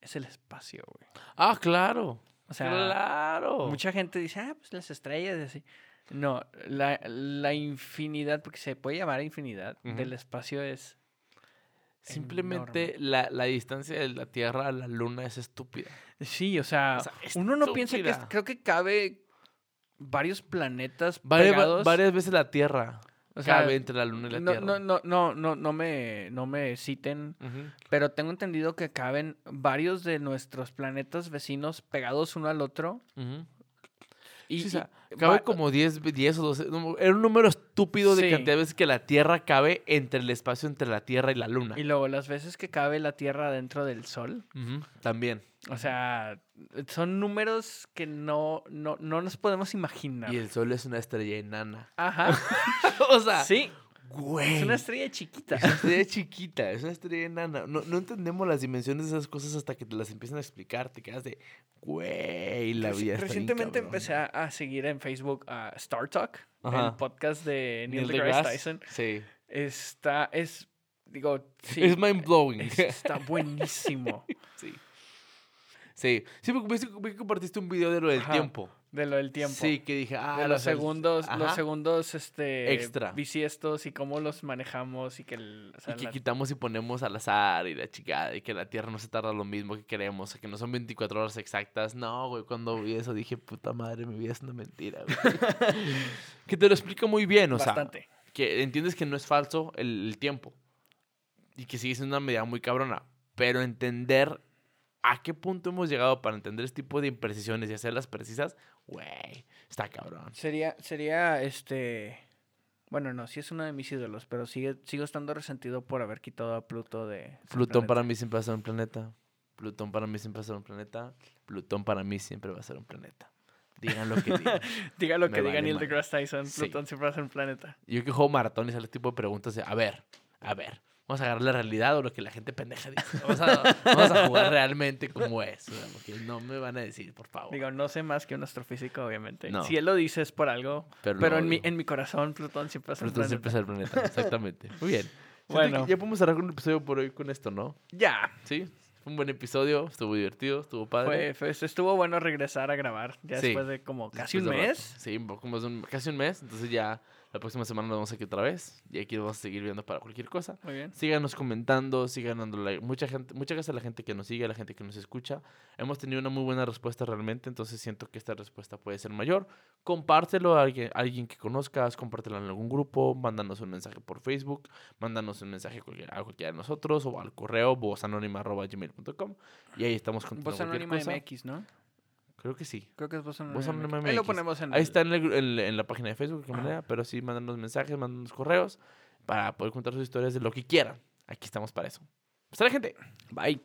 Es el espacio, güey. Ah, claro. O sea, claro. mucha gente dice, ah, pues las estrellas y así. No, la, la infinidad, porque se puede llamar infinidad, del espacio es... Simplemente la, la distancia de la Tierra a la Luna es estúpida. Sí, o sea, O sea, uno no piensa que... es- creo que cabe varios planetas pegados. varias veces la Tierra o sea, cabe entre la Luna y la no, Tierra. no, no, no, no, no me, no me citen. Pero tengo entendido que caben varios de nuestros planetas vecinos pegados uno al otro. Y, Sí, o sea, y- cabe va- como 10, 10 o 12. no, Era un número estúpido de Sí. cantidad de veces que la Tierra cabe entre el espacio entre la Tierra y la Luna. y luego las veces que cabe la Tierra dentro del Sol. También. O sea, son números que no, no, no nos podemos imaginar. Y el Sol es una estrella enana. Ajá. o sea, sí, güey. es una estrella chiquita. Es una estrella chiquita, es una estrella enana. No, no entendemos las dimensiones de esas cosas hasta que te las empiezan a explicar. Te quedas de, güey, la Reci- vida bien Recientemente cabrona". empecé a, a seguir en Facebook a Star Talk, Ajá. el podcast de Neil, Neil deGrasse deGrasse, Tyson. Sí. Está, es, digo, sí, es mind blowing. es- está buenísimo. sí. Sí. Sí, porque viste- vi que compartiste un video de lo del Ajá. tiempo. De lo del tiempo. Sí, que dije, ah, de los segundos, los segundos, este, Extra. bisiestos y cómo los manejamos y que, el, o sea, y que la- quitamos y ponemos al azar y la chingada y que la Tierra no se tarda lo mismo que queremos, que no son 24 horas exactas. No, güey, cuando vi eso dije, puta madre, mi vida es una mentira, güey. que te lo explica muy bien, o sea, bastante. que entiendes que no es falso el, el tiempo y que sigue siendo una medida muy cabrona, pero entender a qué punto hemos llegado para entender este tipo de imprecisiones y hacerlas precisas, güey, está cabrón. Sería, sería, este, bueno, no, sí es uno de mis ídolos, pero sigue, sigo estando resentido por haber quitado a Pluto de. su Plutón para mí siempre va a ser un planeta. Plutón para mí siempre va a ser un planeta. Plutón para mí siempre va a ser un planeta. Digan lo que digan. Diga lo Me que diga Neil deGrasse Tyson, Sí. Plutón siempre va a ser un planeta. Yo que juego maratón y sale este tipo de preguntas de, a ver, a ver, vamos a agarrar la realidad o lo que la gente pendeja dice. Vamos a, vamos a jugar realmente como es. o sea, porque no me van a decir, por favor. Digo, no sé más que un astrofísico, obviamente. No. Si él lo dice es por algo, pero pero en mi, en mi corazón Plutón siempre va a ser un Plutón planeta. siempre es el planeta. Exactamente. Muy bien. Bueno. Ya podemos cerrar con un episodio por hoy con esto, ¿no? Ya, Sí. Fue un buen episodio. Estuvo divertido. Estuvo padre. fue, fue- estuvo bueno regresar a grabar ya Sí. después de como casi Después un rato. mes. Sí, un poco más de un- casi un mes. Entonces ya la próxima semana nos vamos aquí otra vez. Y aquí nos vamos a seguir viendo para cualquier cosa. Muy bien. Síganos comentando, sigan dando like. Mucha gente, muchas gracias a la gente que nos sigue, a la gente que nos escucha. Hemos tenido una muy buena respuesta realmente, entonces siento que esta respuesta puede ser mayor. Compártelo a alguien, a alguien que conozcas, compártelo en algún grupo, mándanos un mensaje por Facebook, mándanos un mensaje a cualquiera, a cualquiera de nosotros o al correo vozanónima.gmail.com y ahí estamos contando Voz Anónima. MX, ¿no? Creo que sí. Creo que es Voz Anónima Ahí lo ponemos en Ahí el- está en, el en- en la página de Facebook, de manera, pero sí, mándanos mensajes, mándanos correos para poder contar sus historias de lo que quieran. Aquí estamos para eso. Hasta la gente. Bye.